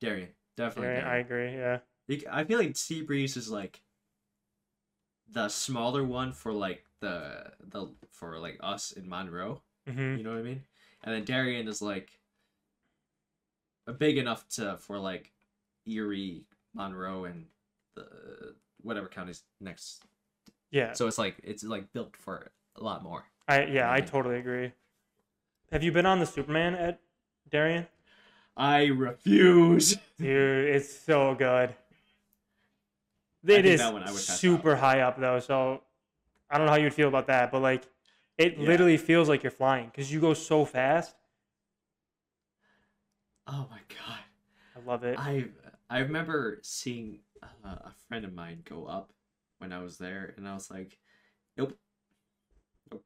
Darien, definitely. Darien, I agree. Yeah. I feel like Seabreeze is like the smaller one for like the the for like us in Monroe. hmm You know what I mean? And then Darien is like a big enough to for like Erie, Monroe, and the whatever counties next Yeah. So it's like it's like built for a lot more. I yeah, I Mhm. totally agree. Have you been on the Superman at Darien? I refuse. Dude, it's so good. It is It think is that one I would pass super high up though, so I don't know how you'd feel about that, but like it Yeah. literally feels like you're flying because you go so fast. Oh my god. I love it. I I remember seeing uh, a friend of mine go up when I was there, and I was like, "Nope, Nope.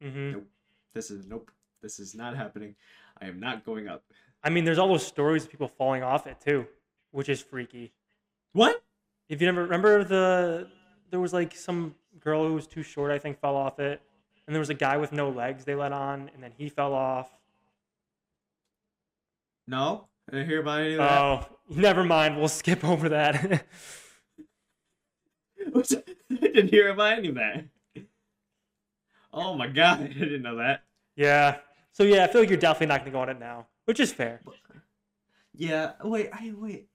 hmm Nope. this is nope, this is not happening. I am not going up." I mean, there's all those stories of people falling off it too, which is freaky. What? If you never remember the, there was like some girl who was too short, I think, fell off it, and there was a guy with no legs they let on, and then he fell off. No, I didn't hear about any of that. Oh, never mind. We'll skip over that. I didn't hear about any of that. Oh my god, I didn't know that. yeah. So yeah, I feel like you're definitely not gonna go on it now, which is fair. Yeah, wait, I wait.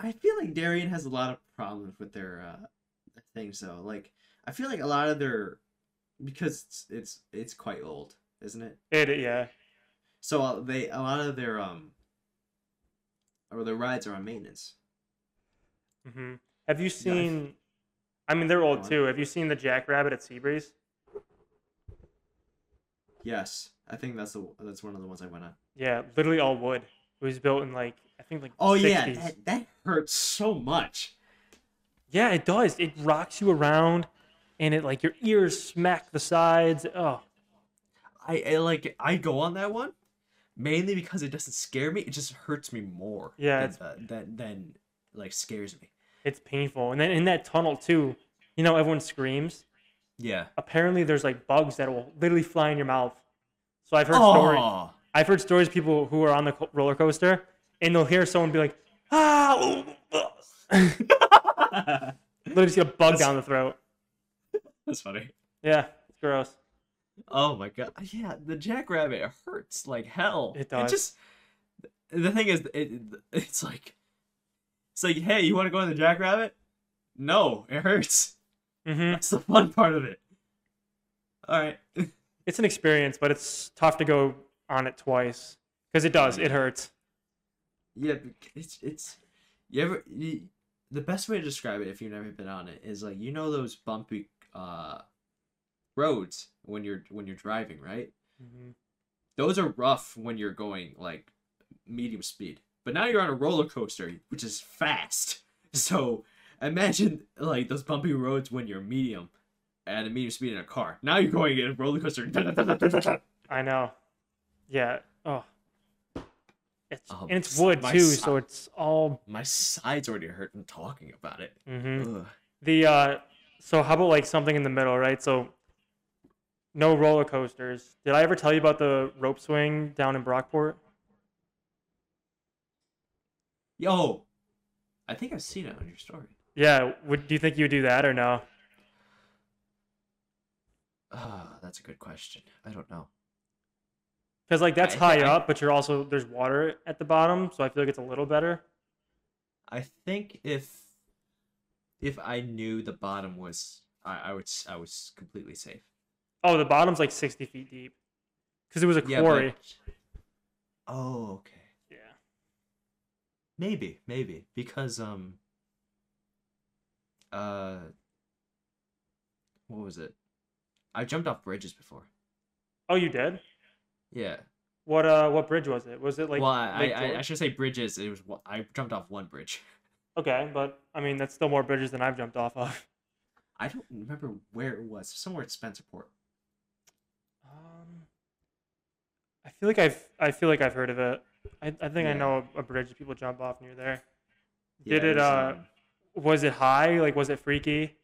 I feel like Darien has a lot of problems with their uh things though. Like I feel like a lot of their because it's it's, it's quite old, isn't it? It yeah. So uh, they a lot of their um or their rides are on maintenance. Mm-hmm. Have you seen? I mean, they're old too. Have you seen the Jackrabbit at Seabreeze? Yes, I think that's the that's one of the ones I went on. Yeah, literally all wood. It was built in like I think like Oh 60s. yeah, that, that hurts so much. Yeah, it does. It rocks you around, and it like your ears smack the sides. Oh, I, I like I go on that one mainly because it doesn't scare me. It just hurts me more. Yeah, than, uh, than than like scares me. it's painful. And then in that tunnel too, you know, everyone screams. Yeah. Apparently, there's like bugs that will literally fly in your mouth. So I've heard stories. I've heard stories of people who are on the roller coaster, and they'll hear someone be like, "Ah!" literally get a bug That's- down the throat. that's funny. Yeah, it's gross. Oh my god. Yeah, the jackrabbit hurts like hell. It does. just the thing is, it, it's like it's like, hey, you want to go on the jackrabbit? No, it hurts. hmm That's the fun part of it. All right. It's an experience, but it's tough to go on it twice because it does. It hurts. Yeah, it's it's you ever you, the best way to describe it if you've never been on it is like you know those bumpy uh roads when you're when you're driving, right? hmm Those are rough when you're going like medium speed. But now you're on a roller coaster, which is fast. So imagine like those bumpy roads when you're medium at a medium speed in a car. Now you're going in a roller coaster. I know. Yeah. Oh. It's Oh, and it's wood si- too, so it's all. My sides already hurt from talking about it. hmm The uh, so how about like something in the middle, right? So. No roller coasters. Did I ever tell you about the rope swing down in Brockport? Yo, I think I've seen it on your story. Yeah. Would do you think you would do that or no? Ah, that's a good question. I don't know. Because like that's I high I- up, but you're also there's water at the bottom, so I feel like it's a little better. I think if if I knew the bottom was, I, I would I was completely safe. Oh, the bottom's like 60 feet deep. Because it was a Yeah, quarry. but- Oh, okay. Yeah. Maybe, maybe because um. Uh. What was it? I jumped off bridges before. Oh, you did? Yeah. What uh what bridge was it? Was it like well, I, I, I should say bridges. It was I jumped off one bridge. Okay, but I mean that's still more bridges than I've jumped off of. I don't remember where it was. Somewhere at Spencerport. Um I feel like I've I feel like I've heard of it. I, I think I know a, a bridge that people jump off near there. Yeah, Did it, was, uh Was it high? Like was it freaky?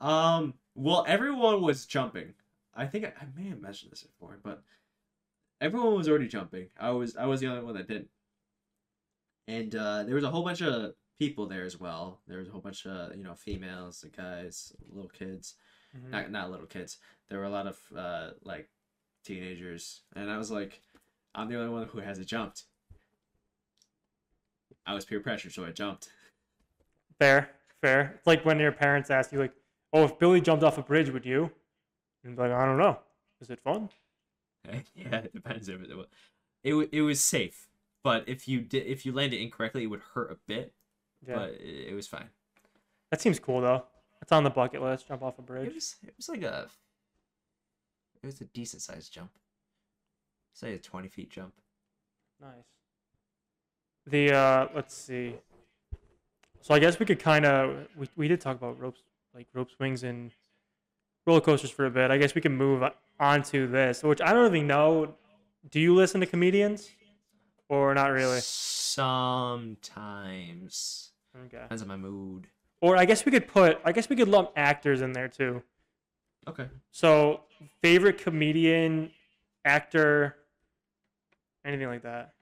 um, um. Well, everyone was jumping. I think I, I may have mentioned this before, but everyone was already jumping. I was I was the only one that didn't. And uh, there was a whole bunch of people there as well. There was a whole bunch of you know females, the guys, little kids. Mhm. Not not little kids. There were a lot of uh, like teenagers, and I was like, I'm the only one who hasn't jumped. I was peer pressure, so I jumped. Fair, fair. It's like when your parents ask you, like, "Oh, if Billy jumped off a bridge, would you?" And like, I don't know. Is it fun? yeah, it depends. If it, was, it it was safe, but if you did if you landed incorrectly, it would hurt a bit. Yeah, But it, it was fine. that seems cool though. It's on the bucket list. Jump off a bridge. It was it was like a it was a decent sized jump. Say a twenty feet jump. Nice. The uh, let's see. So I guess we could kind of we we did talk about ropes like rope swings and roller coasters for a bit. I guess we can move on to this, which I don't really know. Do you listen to comedians or not really? Sometimes Okay. depends on my mood. Or I guess we could put I guess we could lump actors in there too. Okay. So favorite comedian, actor, anything like that.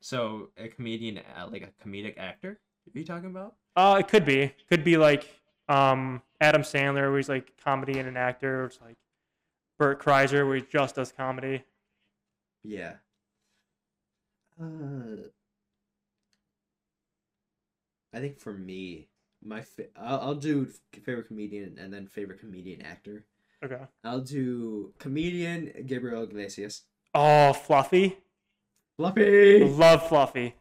So a comedian, uh, like a comedic actor, are you talking about? Uh, it could be. Could be like um Adam Sandler, where he's like comedy and an actor. It's like Bert Kreischer, where he just does comedy. Yeah. Uh, I think for me, my fa- I'll, I'll do favorite comedian and then favorite comedian actor. Okay. I'll do comedian Gabriel Iglesias. Oh, Fluffy. Fluffy. Love Fluffy.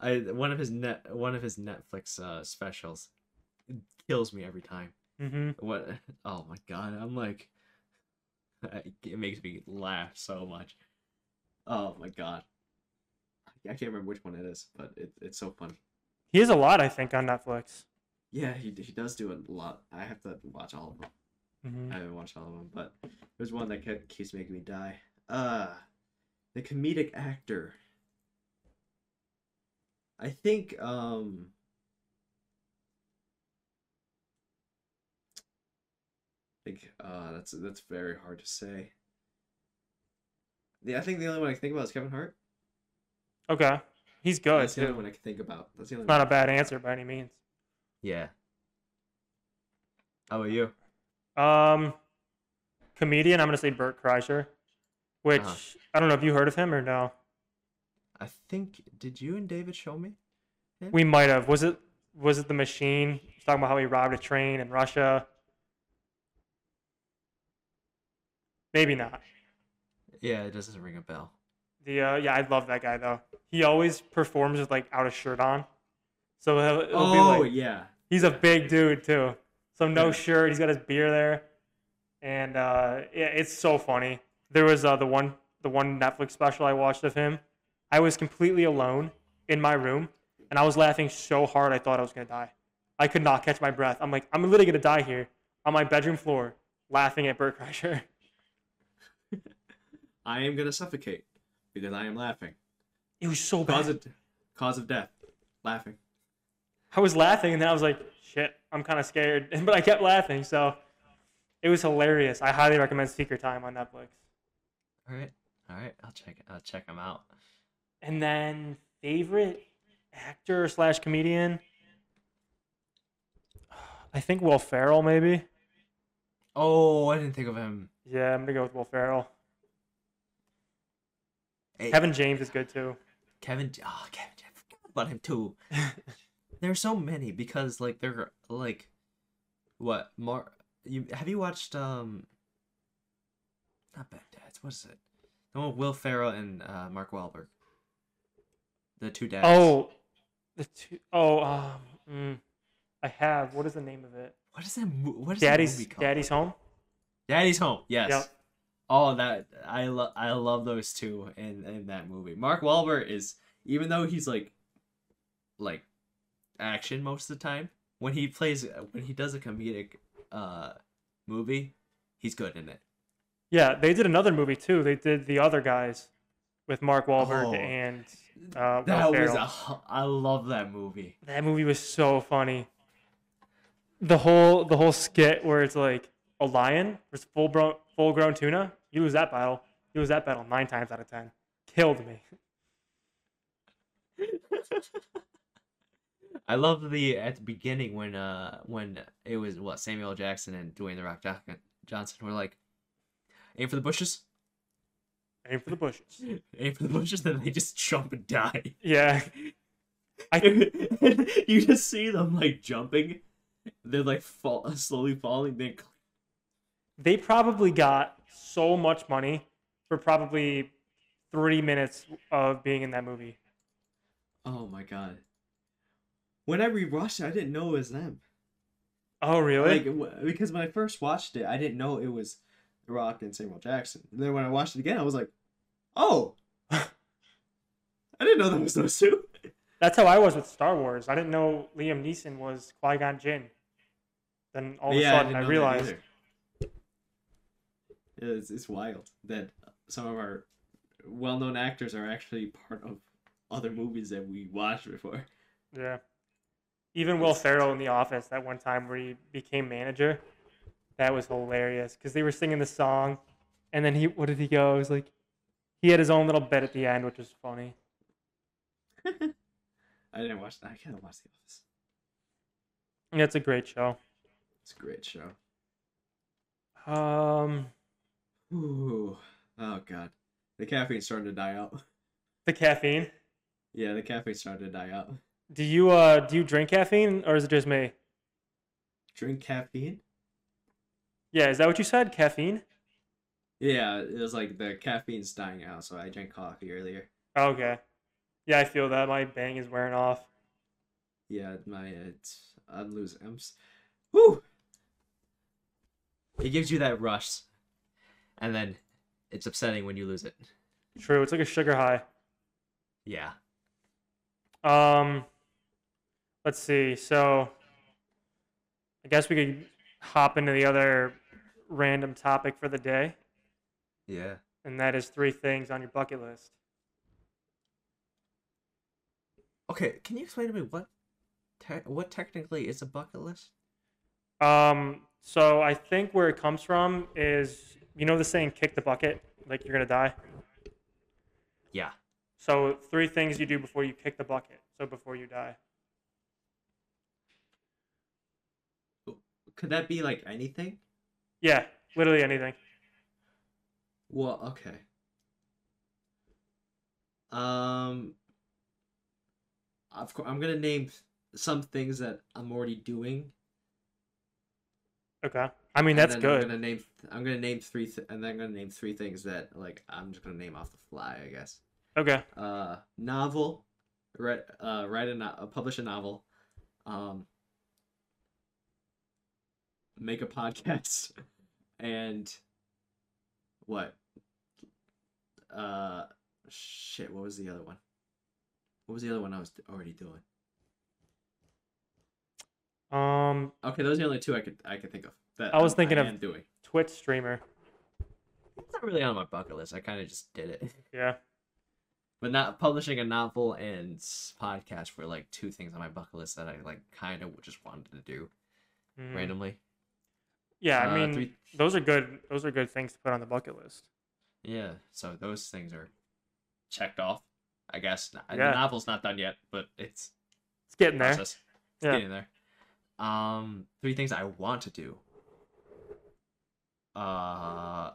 I one of his net one of his Netflix uh, specials kills me every time. hmm What? Oh my god! I'm like, it makes me laugh so much. Oh my god! I can't remember which one it is, but it, it's so funny. He has a lot, I think, on Netflix. Yeah, he he does do a lot. I have to watch all of them. hmm I haven't watched all of them, but there's one that ke- keeps making me die. Uh, the comedic actor. I think um. Like, uh, that's that's very hard to say. Yeah, I think the only one I can think about is Kevin Hart. Okay. He's good That's the only one I can think about. That's the only. Not a bad answer by any means. Yeah. How about you? Um, comedian. I'm gonna say Bert Kreischer, which Uh-huh. I don't know if you heard of him or no. I think did you and David show me? We might have. Was it was it the machine? He's talking about how he robbed a train in Russia. Maybe not. Yeah, it doesn't ring a bell. The uh, yeah, I love that guy though. He always performs with like out a shirt on. So he'll, it'll Oh be like yeah. he's a big dude too. So no Yeah. shirt. He's got his beer there, and uh, yeah, it's so funny. There was uh, the one the one Netflix special I watched of him. I was completely alone in my room, and I was laughing so hard I thought I was gonna die. I could not catch my breath. I'm like, I'm literally gonna die here on my bedroom floor, laughing at Bert Kreischer. I am gonna suffocate because I am laughing. It was so Cause bad. of cause of death. Laughing. I was laughing, and then I was like, shit, I'm kind of scared, but I kept laughing. So it was hilarious. I highly recommend Secret Time on Netflix. All right. All right. I'll check. I'll check them out. And then favorite actor slash comedian. I think Will Ferrell, maybe. Oh, I didn't think of him. Yeah, I'm gonna go with Will Ferrell. Hey, Kevin James is good too. Kevin. Oh, Kevin. I forgot about him too. There's so many because like they're like, what? Mar. You have you watched um. Not Bad Dads. What is it? The one with Will Ferrell and uh, Mark Wahlberg. The two dads. Oh, the two oh um, mm, I have. What is the name of it? What is that? What is Daddy's that movie called? Daddy's Home. Daddy's Home. Yes. Yep. Oh, that I love. I love those two in in that movie. Mark Wahlberg is even though he's like, like, action most of the time. When he plays, when he does a comedic, uh, movie, he's good in it. Yeah, they did another movie too. They did The Other Guys with Mark Wahlberg Oh. and uh, Will That was Ferrell. a. I love that movie. That movie was so funny. The whole the whole skit where it's like a lion versus full grown full grown tuna. You lose that battle. You lose that battle nine times out of ten. Killed me. I love the at the beginning when uh when it was what Samuel Jackson and Dwayne the Rock Jo- Johnson were like, aim for the bushes, Aim for the bushes. aim for the bushes, then they just jump and die. Yeah. I- you just see them like jumping. They're like fall, slowly falling. Then They probably got so much money for probably three minutes of being in that movie. oh my god. When I rewatched it, I didn't know it was them. Oh, really? Like w- because when I first watched it, I didn't know it was The Rock and Samuel Jackson. And then when I watched it again, I was like, "Oh, I didn't know that was those two. That's how I was with Star Wars. I didn't know Liam Neeson was Qui Gon Jinn. Then all of a yeah, sudden, I, that realized. It's, it's wild that some of our well-known actors are actually part of other movies that we watched before. Yeah. Even Will Ferrell in The Office, that one time where he became manager, that was hilarious because they were singing the song, and then he, what did he go? It was like, he had his own little bit at the end, which was funny. I didn't watch that. I can't watch The Office. Yeah, it's a great show. It's a great show. Um, Ooh. Oh god, the caffeine's starting to die out. the caffeine. Yeah, the caffeine's starting to die out. Do you uh do you drink caffeine or is it just me? Drink caffeine? Yeah, is that what you said? Caffeine? Yeah, it was like the caffeine's dying out, so I drank coffee earlier. Okay. Yeah, I feel that my bang is wearing off. Yeah, my it's I'm losing. I'm. s- It gives you that rush, and then it's upsetting when you lose it. True, it's like a sugar high. Yeah. Um, let's see. So, I guess we could hop into the other random topic for the day, Yeah. and that is three things on your bucket list. Okay, can you explain to me what, te- what technically is a bucket list? Um, so I think where it comes from is you know the saying "kick the bucket," like you're gonna die. Yeah. So three things you do before you kick the bucket. So before you die. Could that be like anything? Yeah, literally anything. Well, okay. Um, of course, I'm gonna name some things that I'm already doing. Okay. I mean that's good. I'm gonna name. I'm gonna name three, th- and then I'm gonna name three things that like I'm just gonna name off the fly, I guess. Okay. Uh, novel, write, uh, write a, no- uh, publish a novel, um, make a podcast, and what? Uh, shit. What was the other one? What was the other one I was already doing? Um, Okay, those are the only two I could I could think of. That I was thinking of- doing. Twitch streamer. It's not really on my bucket list. I kind of just did it. Yeah. But not publishing a novel and podcast were like two things on my bucket list that I like kind of just wanted to do Mm. randomly. Yeah, I Uh, mean three- those are good. Those are good things to put on the bucket list. Yeah, so those things are checked off. I guess Yeah. the novel's not done yet, but it's It's getting there. process. It's Yeah. getting there. Um, three things I want to do. Uh,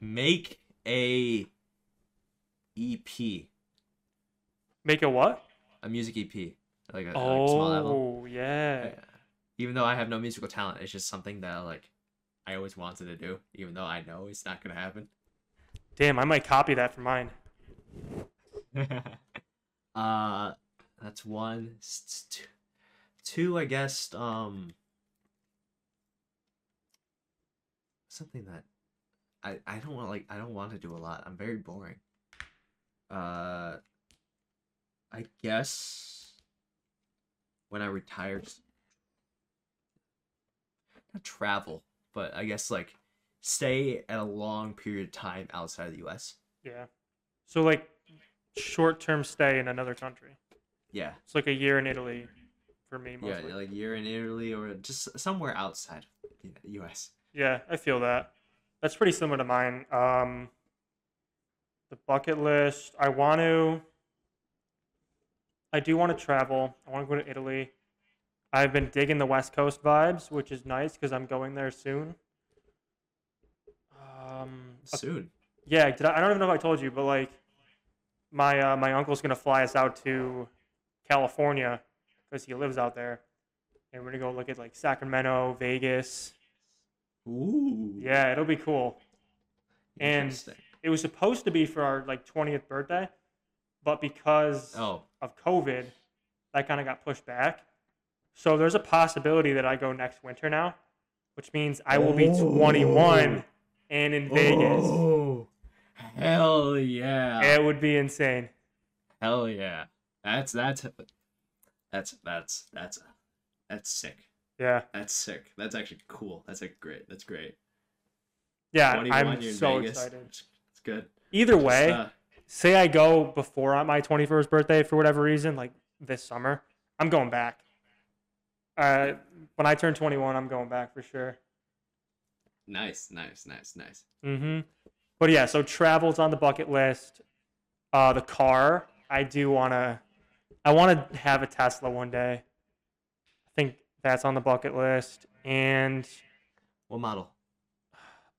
make a EP, Make a what? a music EP, like a, like a small album. Oh yeah. Yeah. Even though I have no musical talent, it's just something that like I always wanted to do, even though I know it's not gonna happen. Damn, I might copy that for mine. uh, that's one. S- s- Two, two, I guess. Um, something that I I don't want like I don't want to do a lot. I'm very boring. Uh, I guess when I retired, not travel, but I guess like stay at a long period of time outside of the U.S. Yeah. So like short-term stay in another country. Yeah, It's like a year in Italy for me yeah, like you're in Italy or just somewhere outside of the U.S. Yeah, I feel that. That's pretty similar to mine. Um, the bucket list. I want to. I do want to travel. I want to go to Italy. I've been digging the West Coast vibes, which is nice because I'm going there soon. Um, Soon. yeah, did I, I don't even know if I told you, but like, my uh, my uncle's gonna fly us out to California because he lives out there, and we're gonna go look at like Sacramento, Vegas. Ooh. Yeah, it'll be cool. And it was supposed to be for our like 20th birthday, but because Oh. of COVID, that kind of got pushed back. So there's a possibility that I go next winter now, which means I will be 21 and in Vegas. Oh. Hell yeah. It would be insane. Hell yeah. That's that's that's that's that's that's sick. Yeah. That's sick. That's actually cool. That's like great. That's great. Yeah, 21, I'm so Vegas. excited. It's good. Either Just, way, uh, say I go before on my 21st birthday for whatever reason, like this summer, I'm going back. Uh, when I turn 21, I'm going back for sure. nice, nice, nice, nice. Mm-hmm. But yeah, so travel's on the bucket list. Uh, the car, I do want to, I want to have a Tesla one day. I think that's on the bucket list. And What model?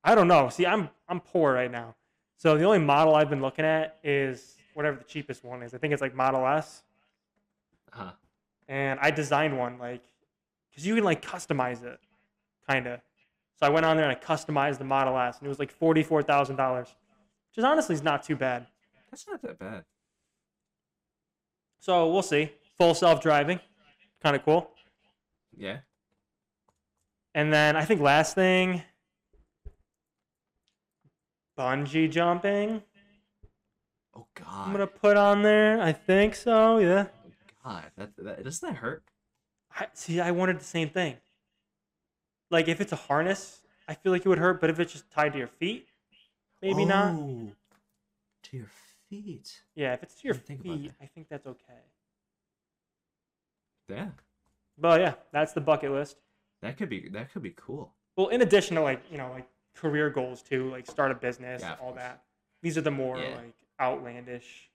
I don't know. See, I'm I'm poor right now. So the only model I've been looking at is whatever the cheapest one is. I think it's like Model S. Uh huh. and I designed one like because you can like customize it, kind of. So I went on there and I customized the Model S, and it was like forty four thousand dollars, which is honestly is not too bad. That's not that bad. So we'll see. Full self driving, kind of cool. Yeah. And then I think last thing, bungee jumping. Oh God. I'm gonna put on there. I think so. Yeah. Oh, god. That, that doesn't that hurt? I, see, I wanted the same thing. Like if it's a harness, I feel like it would hurt, but if it's just tied to your feet, maybe not. Oh, To your feet. Yeah, if it's to your Didn't think feet, I think that's okay. Yeah. But yeah, that's the bucket list. That could be that could be cool. Well, in addition to like you know like career goals too, like start a business, Yeah, all course. that. These are the more Yeah. like outlandish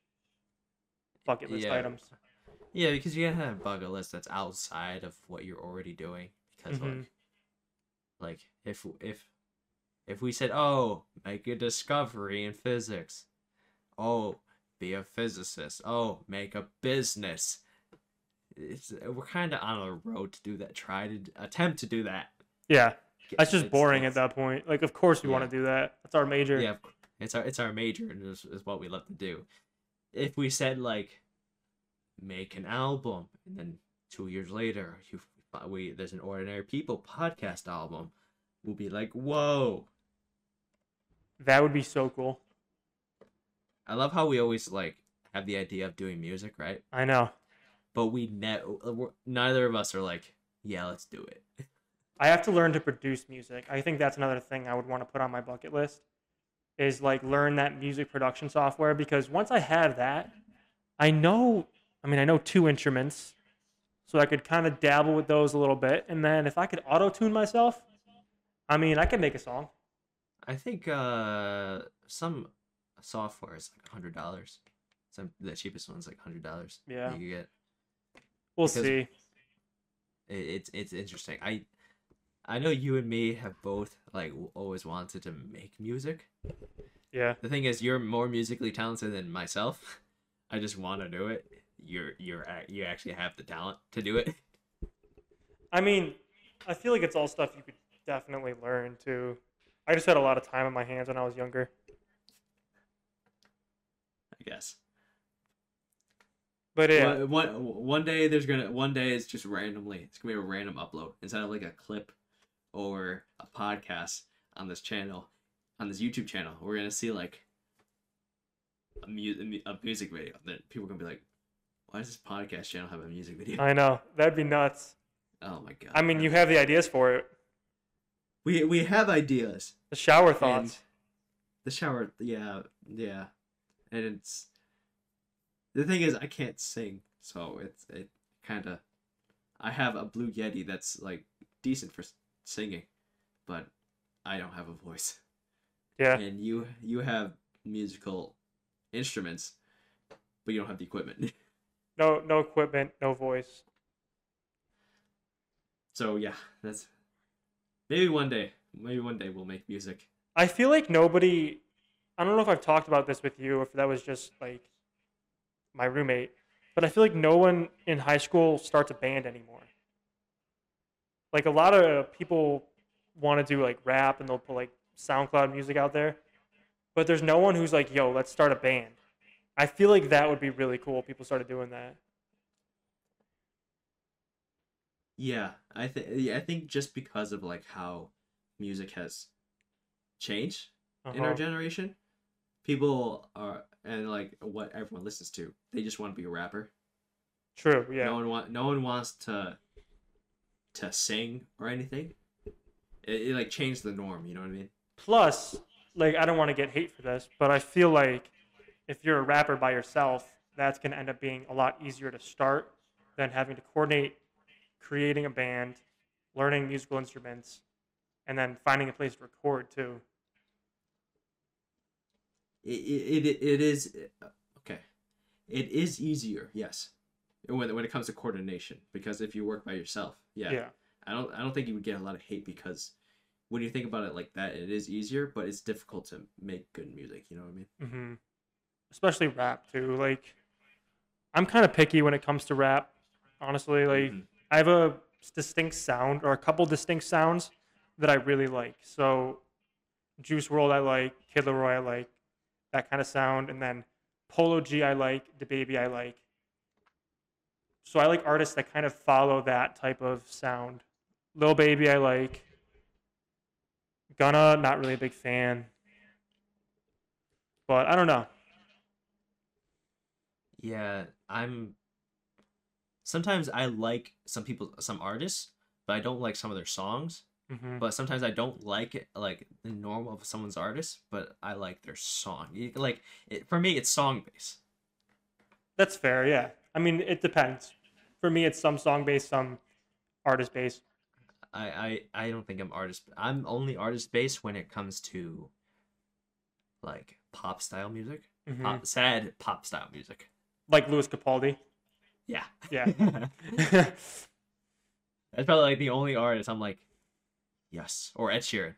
bucket list Yeah. items. Yeah, because you gotta have a bucket list that's outside of what you're already doing. Because Mhm. like, like if if if we said, oh, make a discovery in physics, oh, be a physicist, oh, make a business. It's we're kind of on a road to do that. Try to attempt to do that. Yeah, that's just It's- boring at that point. Like, of course we want to do that. That's our major. Yeah, it's our it's our major and is, is what we love to do. If we said like make an album and then two years later you we there's an ordinary people podcast album, we'll be like, whoa. That would be so cool. I love how we always like have the idea of doing music, right? I know. But we ne- neither of us are like, yeah, let's do it. I have to learn to produce music. I think that's another thing I would want to put on my bucket list is like learn that music production software because once I have that, I know, I mean, I know two instruments, so I could kind of dabble with those a little bit. And then if I could auto tune myself, I mean, I could make a song. I think uh some software is like a hundred dollars. Some the cheapest one's like hundred dollars. Yeah. You can get We'll Because- see. it, it's it's interesting. I I know you and me have both like always wanted to make music. Yeah. The thing is, you're more musically talented than myself. I just want to do it. You're you're you actually have the talent to do it. I mean, I feel like it's all stuff you could definitely learn too. I just had a lot of time on my hands when I was younger. I guess. But yeah, One, one one day there's gonna one day it's just randomly it's gonna be a random upload instead of like a clip or a podcast on this channel on this YouTube channel. We're gonna see like a, mu- a music video. Then people are gonna be like, "Why does this podcast channel have a music video?" I know. That'd be nuts. oh my god! I mean, you have the ideas for it. we we have ideas. The shower thoughts. The shower, yeah, yeah, and it's the thing is I can't sing, so it's it kind of. I have a Blue Yeti that's like decent for singing, but I don't have a voice. Yeah. And you you have musical instruments, but you don't have the equipment. No, no equipment, no voice. so yeah, that's maybe one day. Maybe one day we'll make music. I feel like nobody. I don't know if I've talked about this with you, or if that was just like my roommate. but I feel like no one in high school starts a band anymore. Like a lot of people want to do like rap and they'll put like SoundCloud music out there, but there's no one who's like, "Yo, let's start a band." I feel like that would be really cool. if People started doing that. Yeah, I think yeah, I think just because of like how music has changed in our Uh-huh. generation, people are and like what everyone listens to, they just want to be a rapper. True. Yeah. No one want no one wants to to sing or anything. It, it like changed the norm, you know what I mean? Plus, like I don't want to get hate for this, but I feel like if you're a rapper by yourself, that's going to end up being a lot easier to start than having to coordinate creating a band, learning musical instruments, and then finding a place to record too. It it, it, is okay. It is easier, yes. When, when it comes to coordination, because if you work by yourself, yeah, Yeah. I don't I don't think you would get a lot of hate because when you think about it like that, it is easier, but it's difficult to make good music. You know what I mean? hmm Especially rap too. Like, I'm kind of picky when it comes to rap. Honestly, like Mhm. I have a distinct sound or a couple distinct sounds that I really like. So, Juice WRLD I like, Kid LAROI I like, that kind of sound, and then Polo G I like, DaBaby I like. So I like artists that kind of follow that type of sound. Lil Baby I like. Gunna, not really a big fan. But I don't know. Yeah, I'm. Sometimes I like some people, some artists, but I don't like some of their songs. Hmm But sometimes I don't like it, like the norm of someone's artist, but I like their song. Like it, for me, it's song based. That's fair, yeah. I mean, it depends. For me, it's some song based, some artist based. I, I I don't think I'm artist. I'm only artist based when it comes to like pop style music, Mhm. pop, sad pop style music. Like Lewis Capaldi. Yeah, Yeah. That's probably like the only artist I'm like, yes, or Ed Sheeran.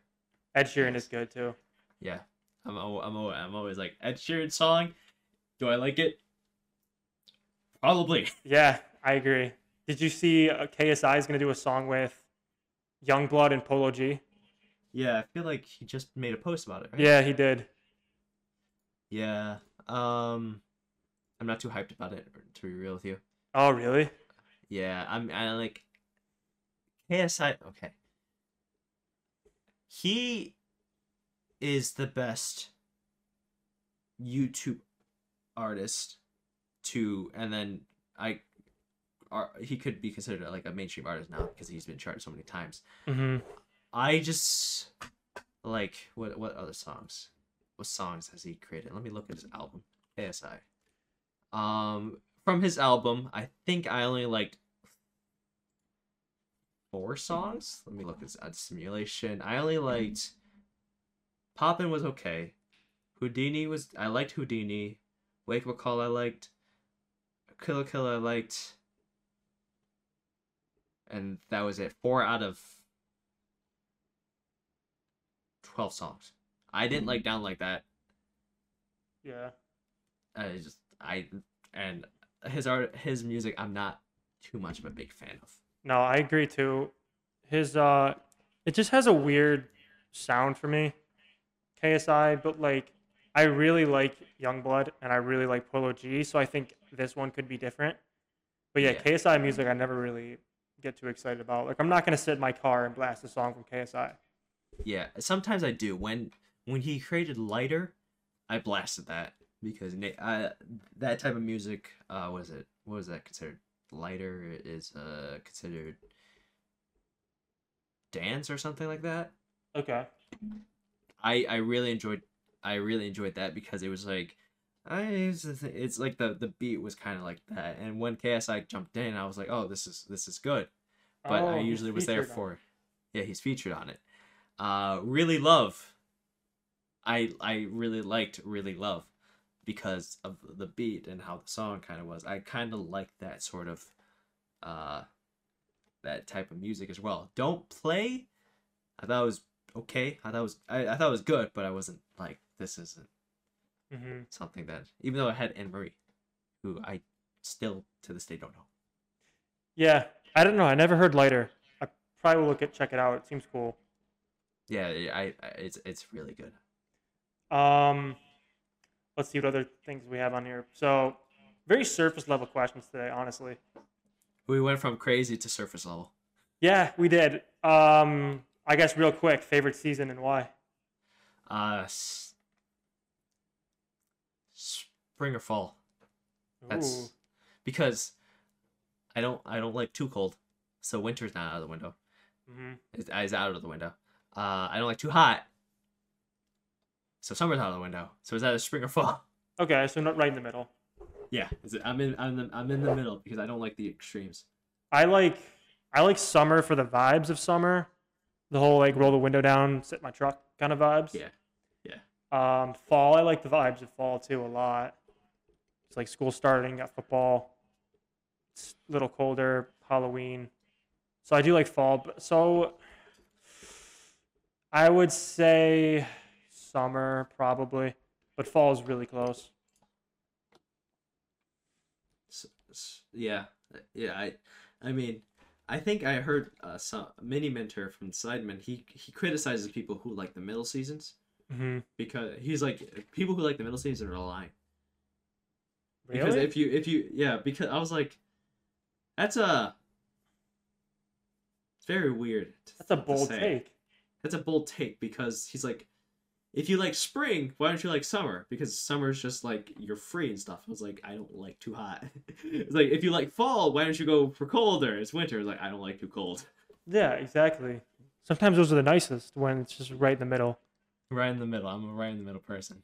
Ed Sheeran is good too. Yeah, I'm I'm I'm always like Ed Sheeran song. Do I like it? Probably. Yeah, I agree. Did you see uh, KSI is going to do a song with YUNGBLUD and Polo G? Yeah, I feel like he just made a post about it. Right? Yeah, he did. Yeah. Um, I'm not too hyped about it to be real with you. Oh, really? Yeah, I'm I like KSI okay. He is the best YouTube artist to and then I are he could be considered like a mainstream artist now because he's been charted so many times. hmm I just like what what other songs? What songs has he created? Let me look at his album. ASI. Um from his album, I think I only liked four mm-hmm. songs. Let me look at, at simulation. I only liked Poppin was okay. Houdini was I liked Houdini. Wake Up Call I liked. Killer Killer I liked. And that was it. Four out of 12 songs. I didn't like mm-hmm. down like that. Yeah. I just I and his art his music I'm not too much of a big fan of. No, I agree too. His uh it just has a weird sound for me. KSI, but like I really like YUNGBLUD and I really like Polo G, so I think this one could be different. But yeah, Yeah. KSI music I never really get too excited about. Like I'm not gonna sit in my car and blast a song from KSI. Yeah, sometimes I do. When when he created Lighter, I blasted that because uh, that type of music uh was it what was that considered? Lighter is uh considered dance or something like that. Okay. I I really enjoyed I really enjoyed that because it was like I it's, it's like the the beat was kind of like that. And when KSI jumped in I was like oh this is this is good. But Oh, I usually was there for yeah he's featured on it. Uh really love. I I really liked really love because of the beat and how the song kind of was I kind of like that sort of uh that type of music as well don't play I thought it was okay I thought it was I, I thought it was good but I wasn't like this isn't hmm something that even though I had Anne Marie who I still to this day don't know. Yeah, I don't know. I never heard lighter. I probably will look at check it out. It seems cool. Yeah, I, I it's it's really good. Um, let's see what other things we have on here. So, very surface level questions today, honestly. We went from crazy to surface level. Yeah, we did. Um, I guess real quick, favorite season and why? Uh, s- spring or fall. That's Ooh. because I don't I don't like too cold, so winter's not out of the window. Mm-hmm. It's, is out of the window. Uh, I don't like too hot, so summer's out of the window. So is that a spring or fall? Okay, so not right in the middle. Yeah, is it, I'm in I'm in, I'm in the middle because I don't like the extremes. I like I like summer for the vibes of summer, the whole like roll the window down, sit in my truck kind of vibes. Yeah, yeah. Um, fall I like the vibes of fall too a lot. It's like school starting, got football. It's a little colder, Halloween. So I do like fall. But so I would say summer probably, but fall is really close. Yeah, yeah. I, I mean, I think I heard uh, some Miniminter from Sidemen. He he criticizes people who like the middle seasons Mm-hmm. because he's like people who like the middle seasons are lying. Really? Because if you if you yeah because I was like, that's a. It's very weird. That's a bold take. That's a bold take because he's like, if you like spring, why don't you like summer? Because summer's just like you're free and stuff. I was like, I don't like too hot. it's like if you like fall, why don't you go for colder? It's winter. It's like I don't like too cold. Yeah, exactly. Sometimes those are the nicest when it's just right in the middle. Right in the middle. I'm a right in the middle person.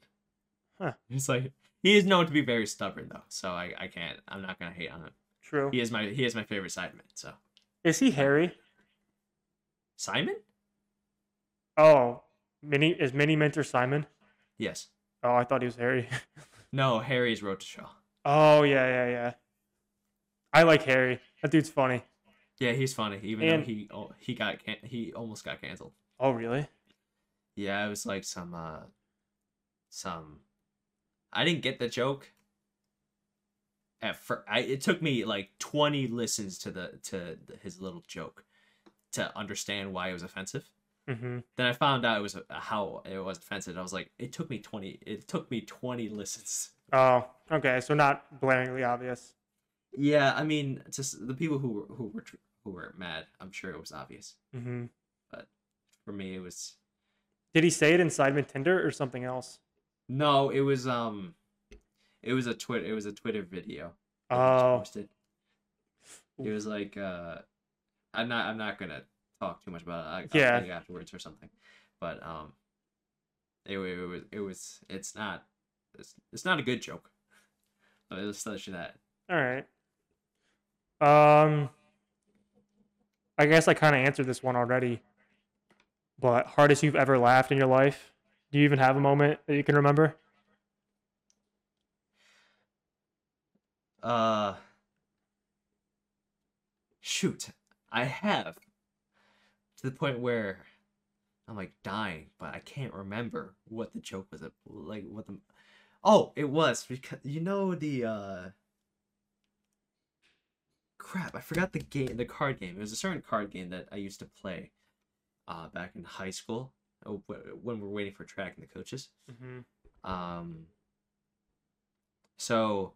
Huh. He's like he is known to be very stubborn though, so I, I can't. I'm not gonna hate on him. True. He is my he is my favorite sideman. So Is he Harry? Simon? Oh, Mini is Miniminter Simon? Yes. Oh, I thought he was Harry. No, Harry's Wroetoshaw. oh yeah, yeah, yeah. I like Harry. That dude's funny. Yeah, he's funny. Even And- though he oh, he got can- he almost got canceled. Oh really? Yeah, it was like some uh some I didn't get the joke at first. I, it took me like 20 listens to the to the, his little joke to understand why it was offensive. Mm-hmm. Then I found out it was how it was offensive. I was like, it took me 20 it took me 20 listens. Oh, okay. So not blaringly obvious. Yeah, I mean, just the people who were who were who were mad, I'm sure it was obvious. Mm-hmm. But for me it was Did he say it in Sidemen Tinder or something else? no, it was um it was a Twitter it was a Twitter video. Oh. It was like uh I'm not I'm not gonna talk too much about it. I, Yeah. afterwards or something. But um it, it was it was it's not it's, it's not a good joke. But It'll tell you that. all right. Um, I guess I kind of answered this one already. But hardest you've ever laughed in your life? Do you even have a moment that you can remember? Uh shoot. I have to the point where I'm like dying, but I can't remember what the joke was. Like what the Oh, it was because you know the uh crap, I forgot the game the card game. It was a certain card game that I used to play uh back in high school uh, when we were waiting for track and the coaches. Mm-hmm. Um, so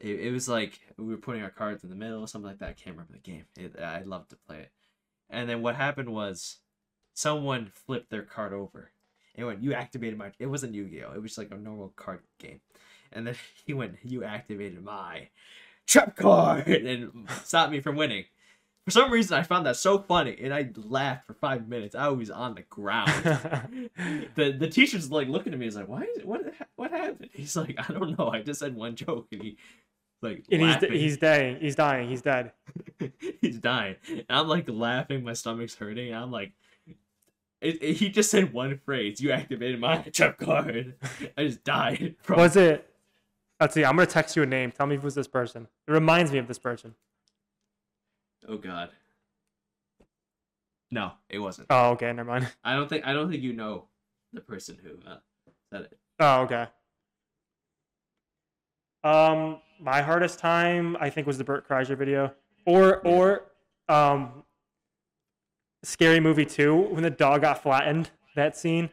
it, it was like we were putting our cards in the middle, something like that. I can't remember the game. It, I loved to play it. And then what happened was someone flipped their card over. And went, you activated my. It wasn't Yu Gi Oh! It was like a normal card game. And then he went, you activated my trap card and stopped me from winning. For some reason, I found that so funny, and I laughed for five minutes. I was on the ground the the teacher's like looking at me. He's like, "Why? Is, what? What happened?" He's like, "I don't know. I just said one joke, and he like and he's laughing. he's dying. He's dying. He's dead. he's dying." And I'm like laughing. My stomach's hurting. And I'm like, it, it- he just said one phrase. You activated my trap card. I just died. From, Was it? Let's see. I'm gonna text you a name. Tell me if it was this person. It reminds me of this person. oh God. No, it wasn't. Oh, okay. Never mind. I don't think. I don't think you know the person who uh, said it. Oh, okay. Um, my hardest time I think was the Bert Kreischer video, or or um, Scary Movie two when the dog got flattened. That scene.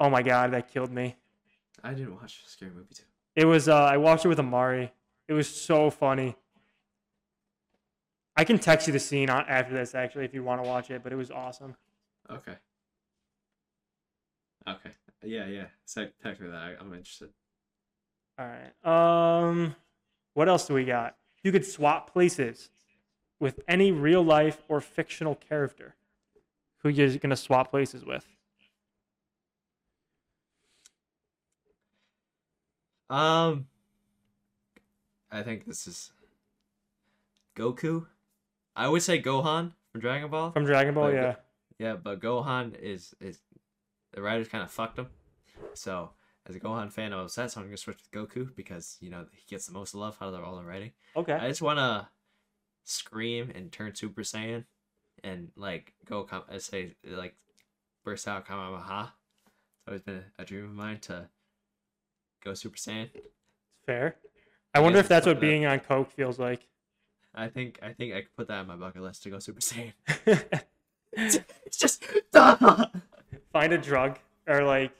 Oh my god, that killed me. I didn't watch Scary Movie Two. It was uh, I watched it with Amari. It was so funny. I can text you the scene after this actually if you want to watch it, but it was awesome. Okay. Okay. Yeah, yeah. So text me that. I'm interested. All right. Um, what else do we got? You could swap places with any real life or fictional character. Who you're gonna swap places with? Um, I think this is Goku. I would say Gohan from Dragon Ball. From Dragon Ball, yeah. Yeah, but Gohan is is the writers kind of fucked him. So as a Gohan fan, I'm upset. So I'm gonna switch with Goku because you know he gets the most love out of all the writing. Okay. I just wanna scream and turn Super Saiyan and like go com- I say like burst out Kamehameha. It's always been a dream of mine to go Super Saiyan. Fair. I wonder if that's what being on Coke feels like. I think I think I could put that on my bucket list to go Super Saiyan. it's just! Find a drug or like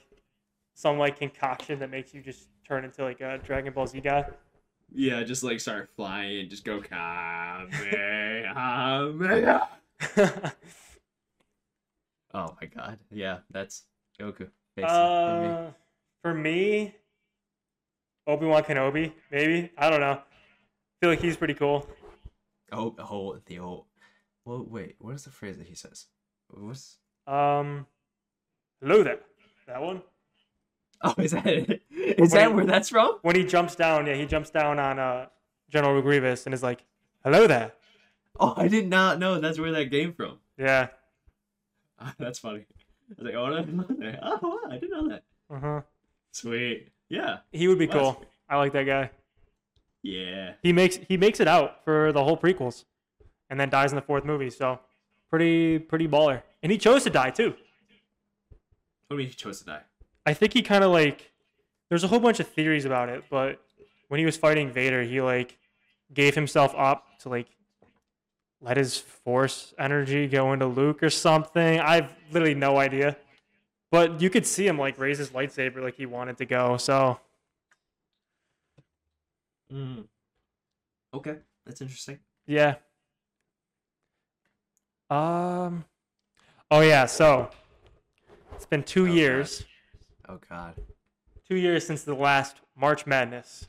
some like concoction that makes you just turn into like a Dragon Ball Z guy. Yeah, just like start flying, and just go Kamehameha. Oh my god. Yeah, that's Goku. Basically, for me. uh, for me, Obi Wan Kenobi, maybe. I don't know. feel like he's pretty cool. Oh, oh, the old. Well, wait. What is the phrase that he says? What's? Um, hello there. That one. Oh, is that it? Is When that he- where that's from? When he jumps down, yeah, he jumps down on uh General Grievous and is like, "Hello there." Oh, I did not know that's where that came from. Yeah. that's funny. I was like, oh, I didn't know that. Oh, wow, I didn't know that. Uh huh. Sweet. Yeah. He would be cool. I like that guy. Yeah. He makes he makes it out for the whole prequels, and then dies in the fourth movie. So, pretty pretty baller. And he chose to die too. What do you mean he chose to die? I think he kind of like. There's a whole bunch of theories about it, but when he was fighting Vader, he like gave himself up to like let his force energy go into Luke or something. I've literally no idea. But you could see him like raise his lightsaber like he wanted to go. So Mm. Okay, that's interesting. yeah. Um. Oh yeah. So it's been two Oh, years. Oh God. Two years since the last March Madness,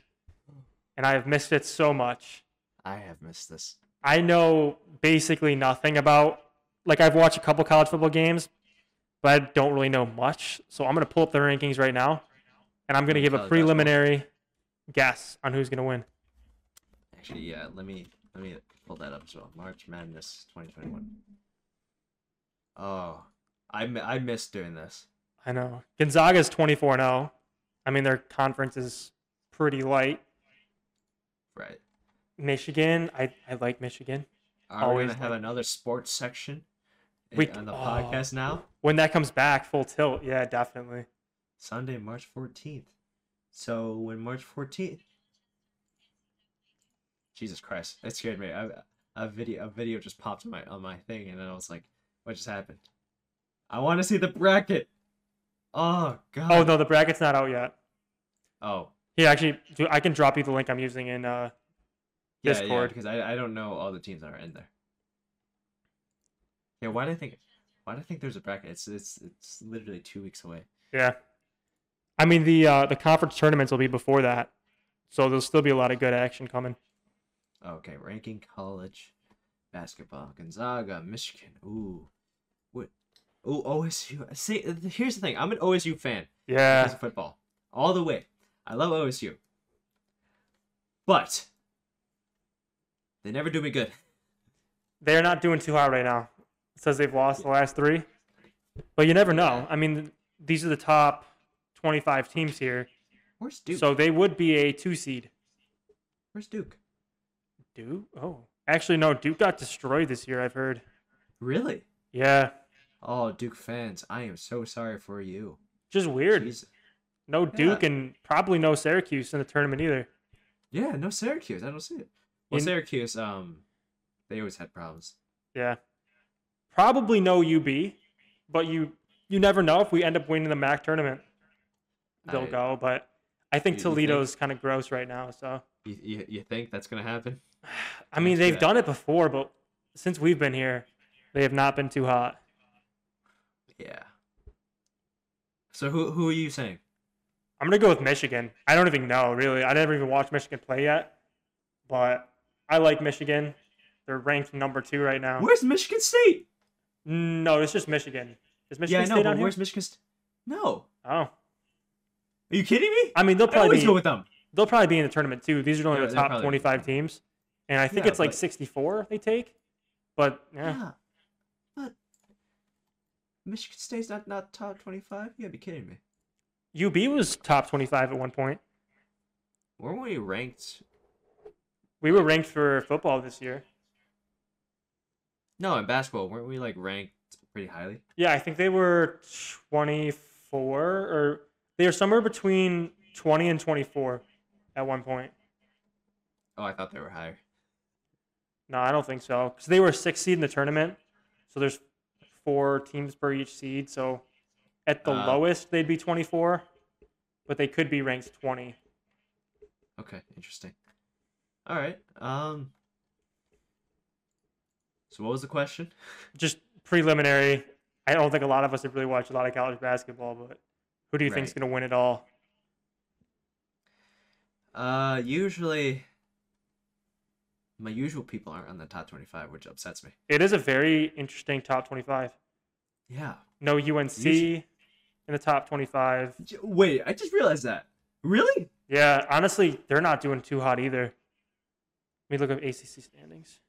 and I have missed it so much. I have missed this. I know basically nothing about. Like I've watched a couple college football games, but I don't really know much. So I'm gonna pull up the rankings right now, and I'm gonna Oh, give a oh, basketball. preliminary guess on who's gonna win. Actually, yeah. Let me let me pull that up as well. March Madness 2021. Oh, I I missed doing this. I know Gonzaga's 24 0. I mean their conference is pretty light. Right. Michigan, I I like Michigan. Are Always we gonna have like- another sports section eh, We- on the oh. podcast now? When that comes back, full tilt. Yeah, definitely. Sunday, March 14th. So when March 14th. Jesus Christ, it scared me. I, a video a video just popped on my on my thing, and then I was like, "What just happened?" I want to see the bracket. Oh God. Oh no, the bracket's not out yet. Oh. Here, actually, do- I can drop you the link I'm using in uh, Yeah, Discord. yeah, because I, I don't know all the teams that are in there. Yeah, why do I think why do I think there's a bracket? It's it's it's literally two weeks away. Yeah. I mean the uh, the conference tournaments will be before that, so there'll still be a lot of good action coming. Okay, ranking college basketball. Gonzaga, Michigan. Ooh. Ooh, OSU. See, uh, here's the thing. I'm an OSU fan Yeah, because of football. All the way. I love OSU. But they never do me good. they're not doing too hot right now. It says they've lost the last three, but you never know. I mean, these are the top 25 teams here, Where's Duke? so they would be a two seed. Where's Duke? Duke? Oh, actually no. Duke got destroyed this year. I've heard. Really? Yeah, Oh, Duke fans, I am so sorry for you. just weird. Jeez. No Duke and probably no Syracuse in the tournament either. Yeah, no Syracuse. I don't see it. Well, You- Syracuse, um, they always had problems. Yeah. Probably no UB, but you you never know if we end up winning the MAC tournament. They'll I- go, but I think You- you think- Toledo's kind of gross right now. So You, you, you think that's gonna happen? I mean, Let's they've done it before, but since we've been here, they have not been too hot. Yeah. So who who are you saying? I'm gonna go with Michigan. I don't even know really. I never even watched Michigan play yet, but I like Michigan. They're ranked number two right now. Where's Michigan State? No, it's just Michigan. Is Michigan yeah, I know, State but on here? where's Michigan State? No. Oh, Are you kidding me? I mean they'll probably be, go with them. they'll probably be in the tournament too. These are only Yeah, the top probably 25 teams, and I think Yeah, it's like but- 64 they take. But yeah, Yeah. But Michigan State's not not top twenty five? You gotta be kidding me. UB was top 25 at one point. Weren't we ranked? We were ranked for football this year. No, in basketball, weren't we like ranked pretty highly? Yeah, I think they were 24 or they were somewhere between 20 and 24 at one point. Oh, I thought they were higher. No, I don't think so. Because they were six seed in the tournament. So there's four teams per each seed. So at the Uh. lowest, they'd be 24, but they could be ranked 20. Okay, interesting. All right. Um. So what was the question? Just preliminary. I don't think a lot of us have really watched a lot of college basketball, but who do you think's Right. going to win it all? Uh, usually, my usual people aren't on the top twenty-five, which upsets me. It is a very interesting top 25. Yeah. No UNC in the top 25. Wait, I just realized that. Really? Yeah, honestly, they're not doing too hot either. Let me look up ACC standings.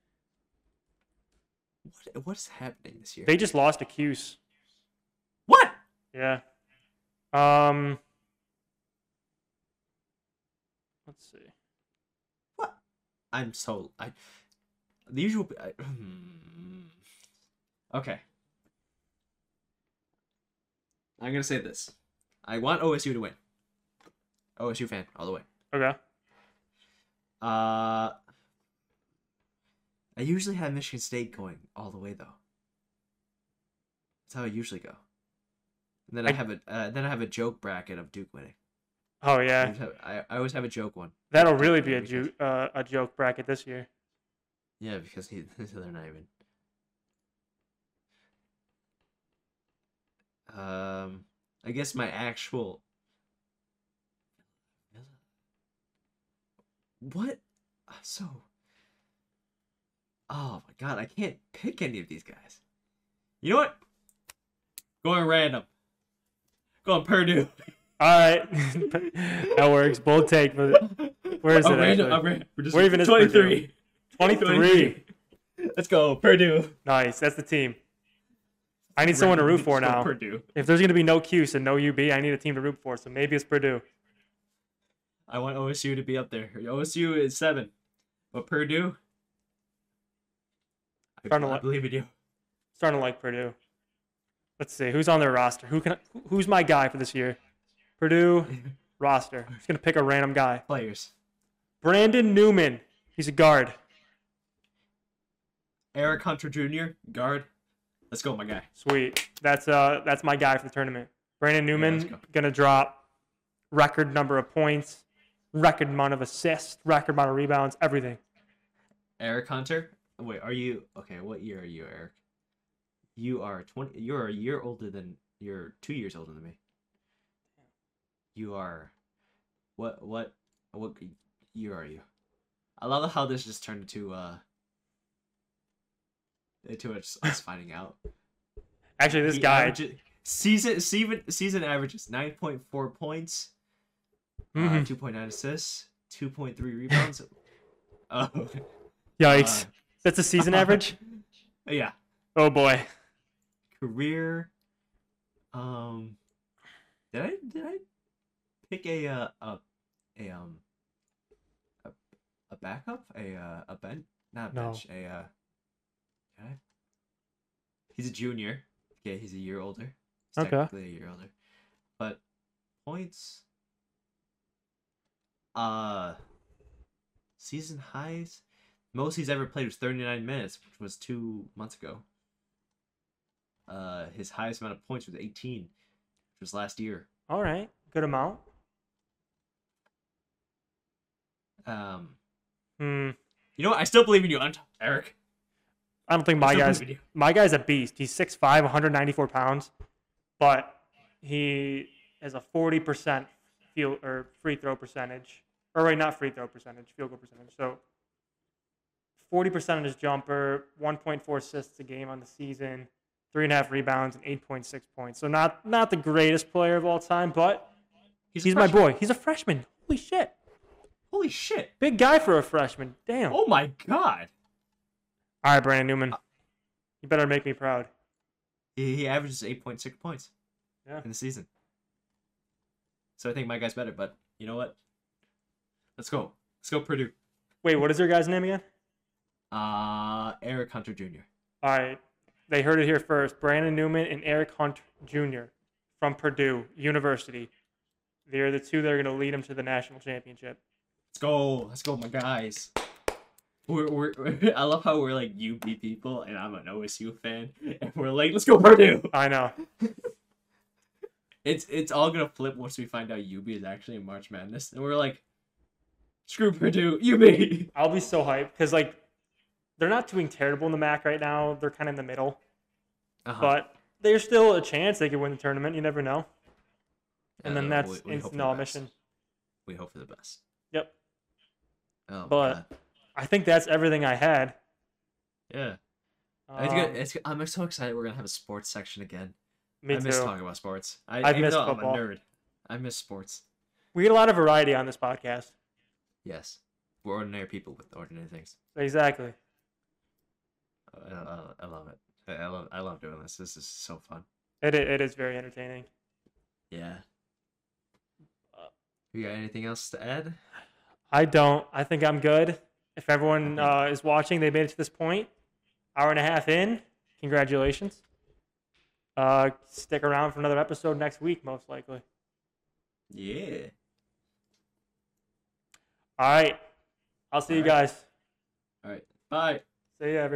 What What's happening this year? They just lost to Cuse. what? Yeah. Um. Let's see. I'm so I. The usual. I, okay. I'm gonna say this. I want OSU to win. OSU fan all the way. Okay. Uh. I usually have Michigan State going all the way though. That's how I usually go. And then I, I- have a uh, then I have a joke bracket of Duke winning. Oh I yeah, always have, I, I always have a joke one. That'll really be a ju- uh, a joke bracket this year. Yeah, because he they're not even. Um, I guess my actual. What? So. Oh my god, I can't pick any of these guys. You know what? Going random. Going Purdue. All right, that works. Bold take, but Where is oh, it Random, actually? Oh, we're just Where even is 23. 23. Let's go, Purdue. Nice, that's the team. I need someone to root for now. Purdue. If there's gonna be no Cuse and no UB, I need a team to root for. So maybe it's Purdue. I want OSU to be up there. OSU is seven, but Purdue. I, Starting to I like- believe in you. Starting to like Purdue. Let's see who's on their roster. Who can? Who's my guy for this year? Purdue roster. Just gonna pick a random guy. Players. Brandon Newman. He's a guard. Eric Hunter Jr. guard. Let's go, my guy. Sweet. That's uh that's my guy for the tournament. Brandon Newman let's go. gonna drop record number of points, record amount of assists, record amount of rebounds, everything. Eric Hunter. Wait, are you okay? What year are you, Eric? You are twenty. You're a year older than. You're two years older than me. You are. What what what year are you? I love how this just turned into uh. Into us, us finding out. Actually, this He guy. averages- season season season averages nine point four points, uh, Mhm. two point nine assists, two point three rebounds. Oh, Yikes. uh, That's a season average? yeah. Oh boy. career um did i did i pick a uh a, a um a, a backup a uh a bench not a No. bench a uh I? he's a junior okay he's a year older he's Okay. technically a year older but points uh season highs. Most he's ever played was 39 minutes, which was two months ago. Uh, his highest amount of points was 18, which was last year. All right, good amount. Um, Hmm. you know what? I still believe in you, Eric. I don't think my guy's believe in you. my guy's a beast. He's 6'5", 194 pounds, but he has a forty percent field or free throw percentage, or wait, not free throw percentage, field goal percentage. So forty percent on his jumper, one point four assists a game on the season, three and a half rebounds, and eight point six points. So not not the greatest player of all time, but He's, he's, my boy. He's a freshman. Holy shit, Holy shit! big guy for a freshman. Damn. Oh my god! All right, Brandon Newman, you better make me proud. He, he averages 8.6 points Yeah. in the season. So I think my guy's better, but you know what? Let's go. Let's go Purdue. Wait, what is your guy's name again? Uh, Eric Hunter Jr. All right. They heard it here first. Brandon Newman and Eric Hunt Jr. from Purdue University. They're the two that are going to lead them to the national championship. Let's go. Let's go, my guys. We're, we're, I love how we're like UB people, and I'm an OSU fan, and we're like, let's go Purdue. I know. It's it's all gonna flip once we find out UB is actually in March Madness, and we're like, screw Purdue, UB. I'll be so hyped because, like, they're not doing terrible in the MAC right now. They're kind of in the middle, Uh-huh. but there's still a chance they could win the tournament. You never know. And Uh, then that's we- we instant all mission. We hope for the best. Oh, But- God. I think that's everything I had. yeah, Um, it's. I'm so excited. We're gonna have a sports section again. me I miss too. talking about sports. I, missed though football. I'm a nerd. I miss sports. We get a lot of variety on this podcast. Yes, we're ordinary people with ordinary things. Exactly. I, I, I love it. I, I love I love doing this. This is so fun. It, it is very entertaining. Yeah. You got anything else to add? I don't. I think I'm good. If everyone uh, is watching, they made it to this point. Hour and a half in. Congratulations. Uh, stick around for another episode next week, most likely. Yeah. All right. I'll see you All right. guys. All right. Bye. See ya. everybody.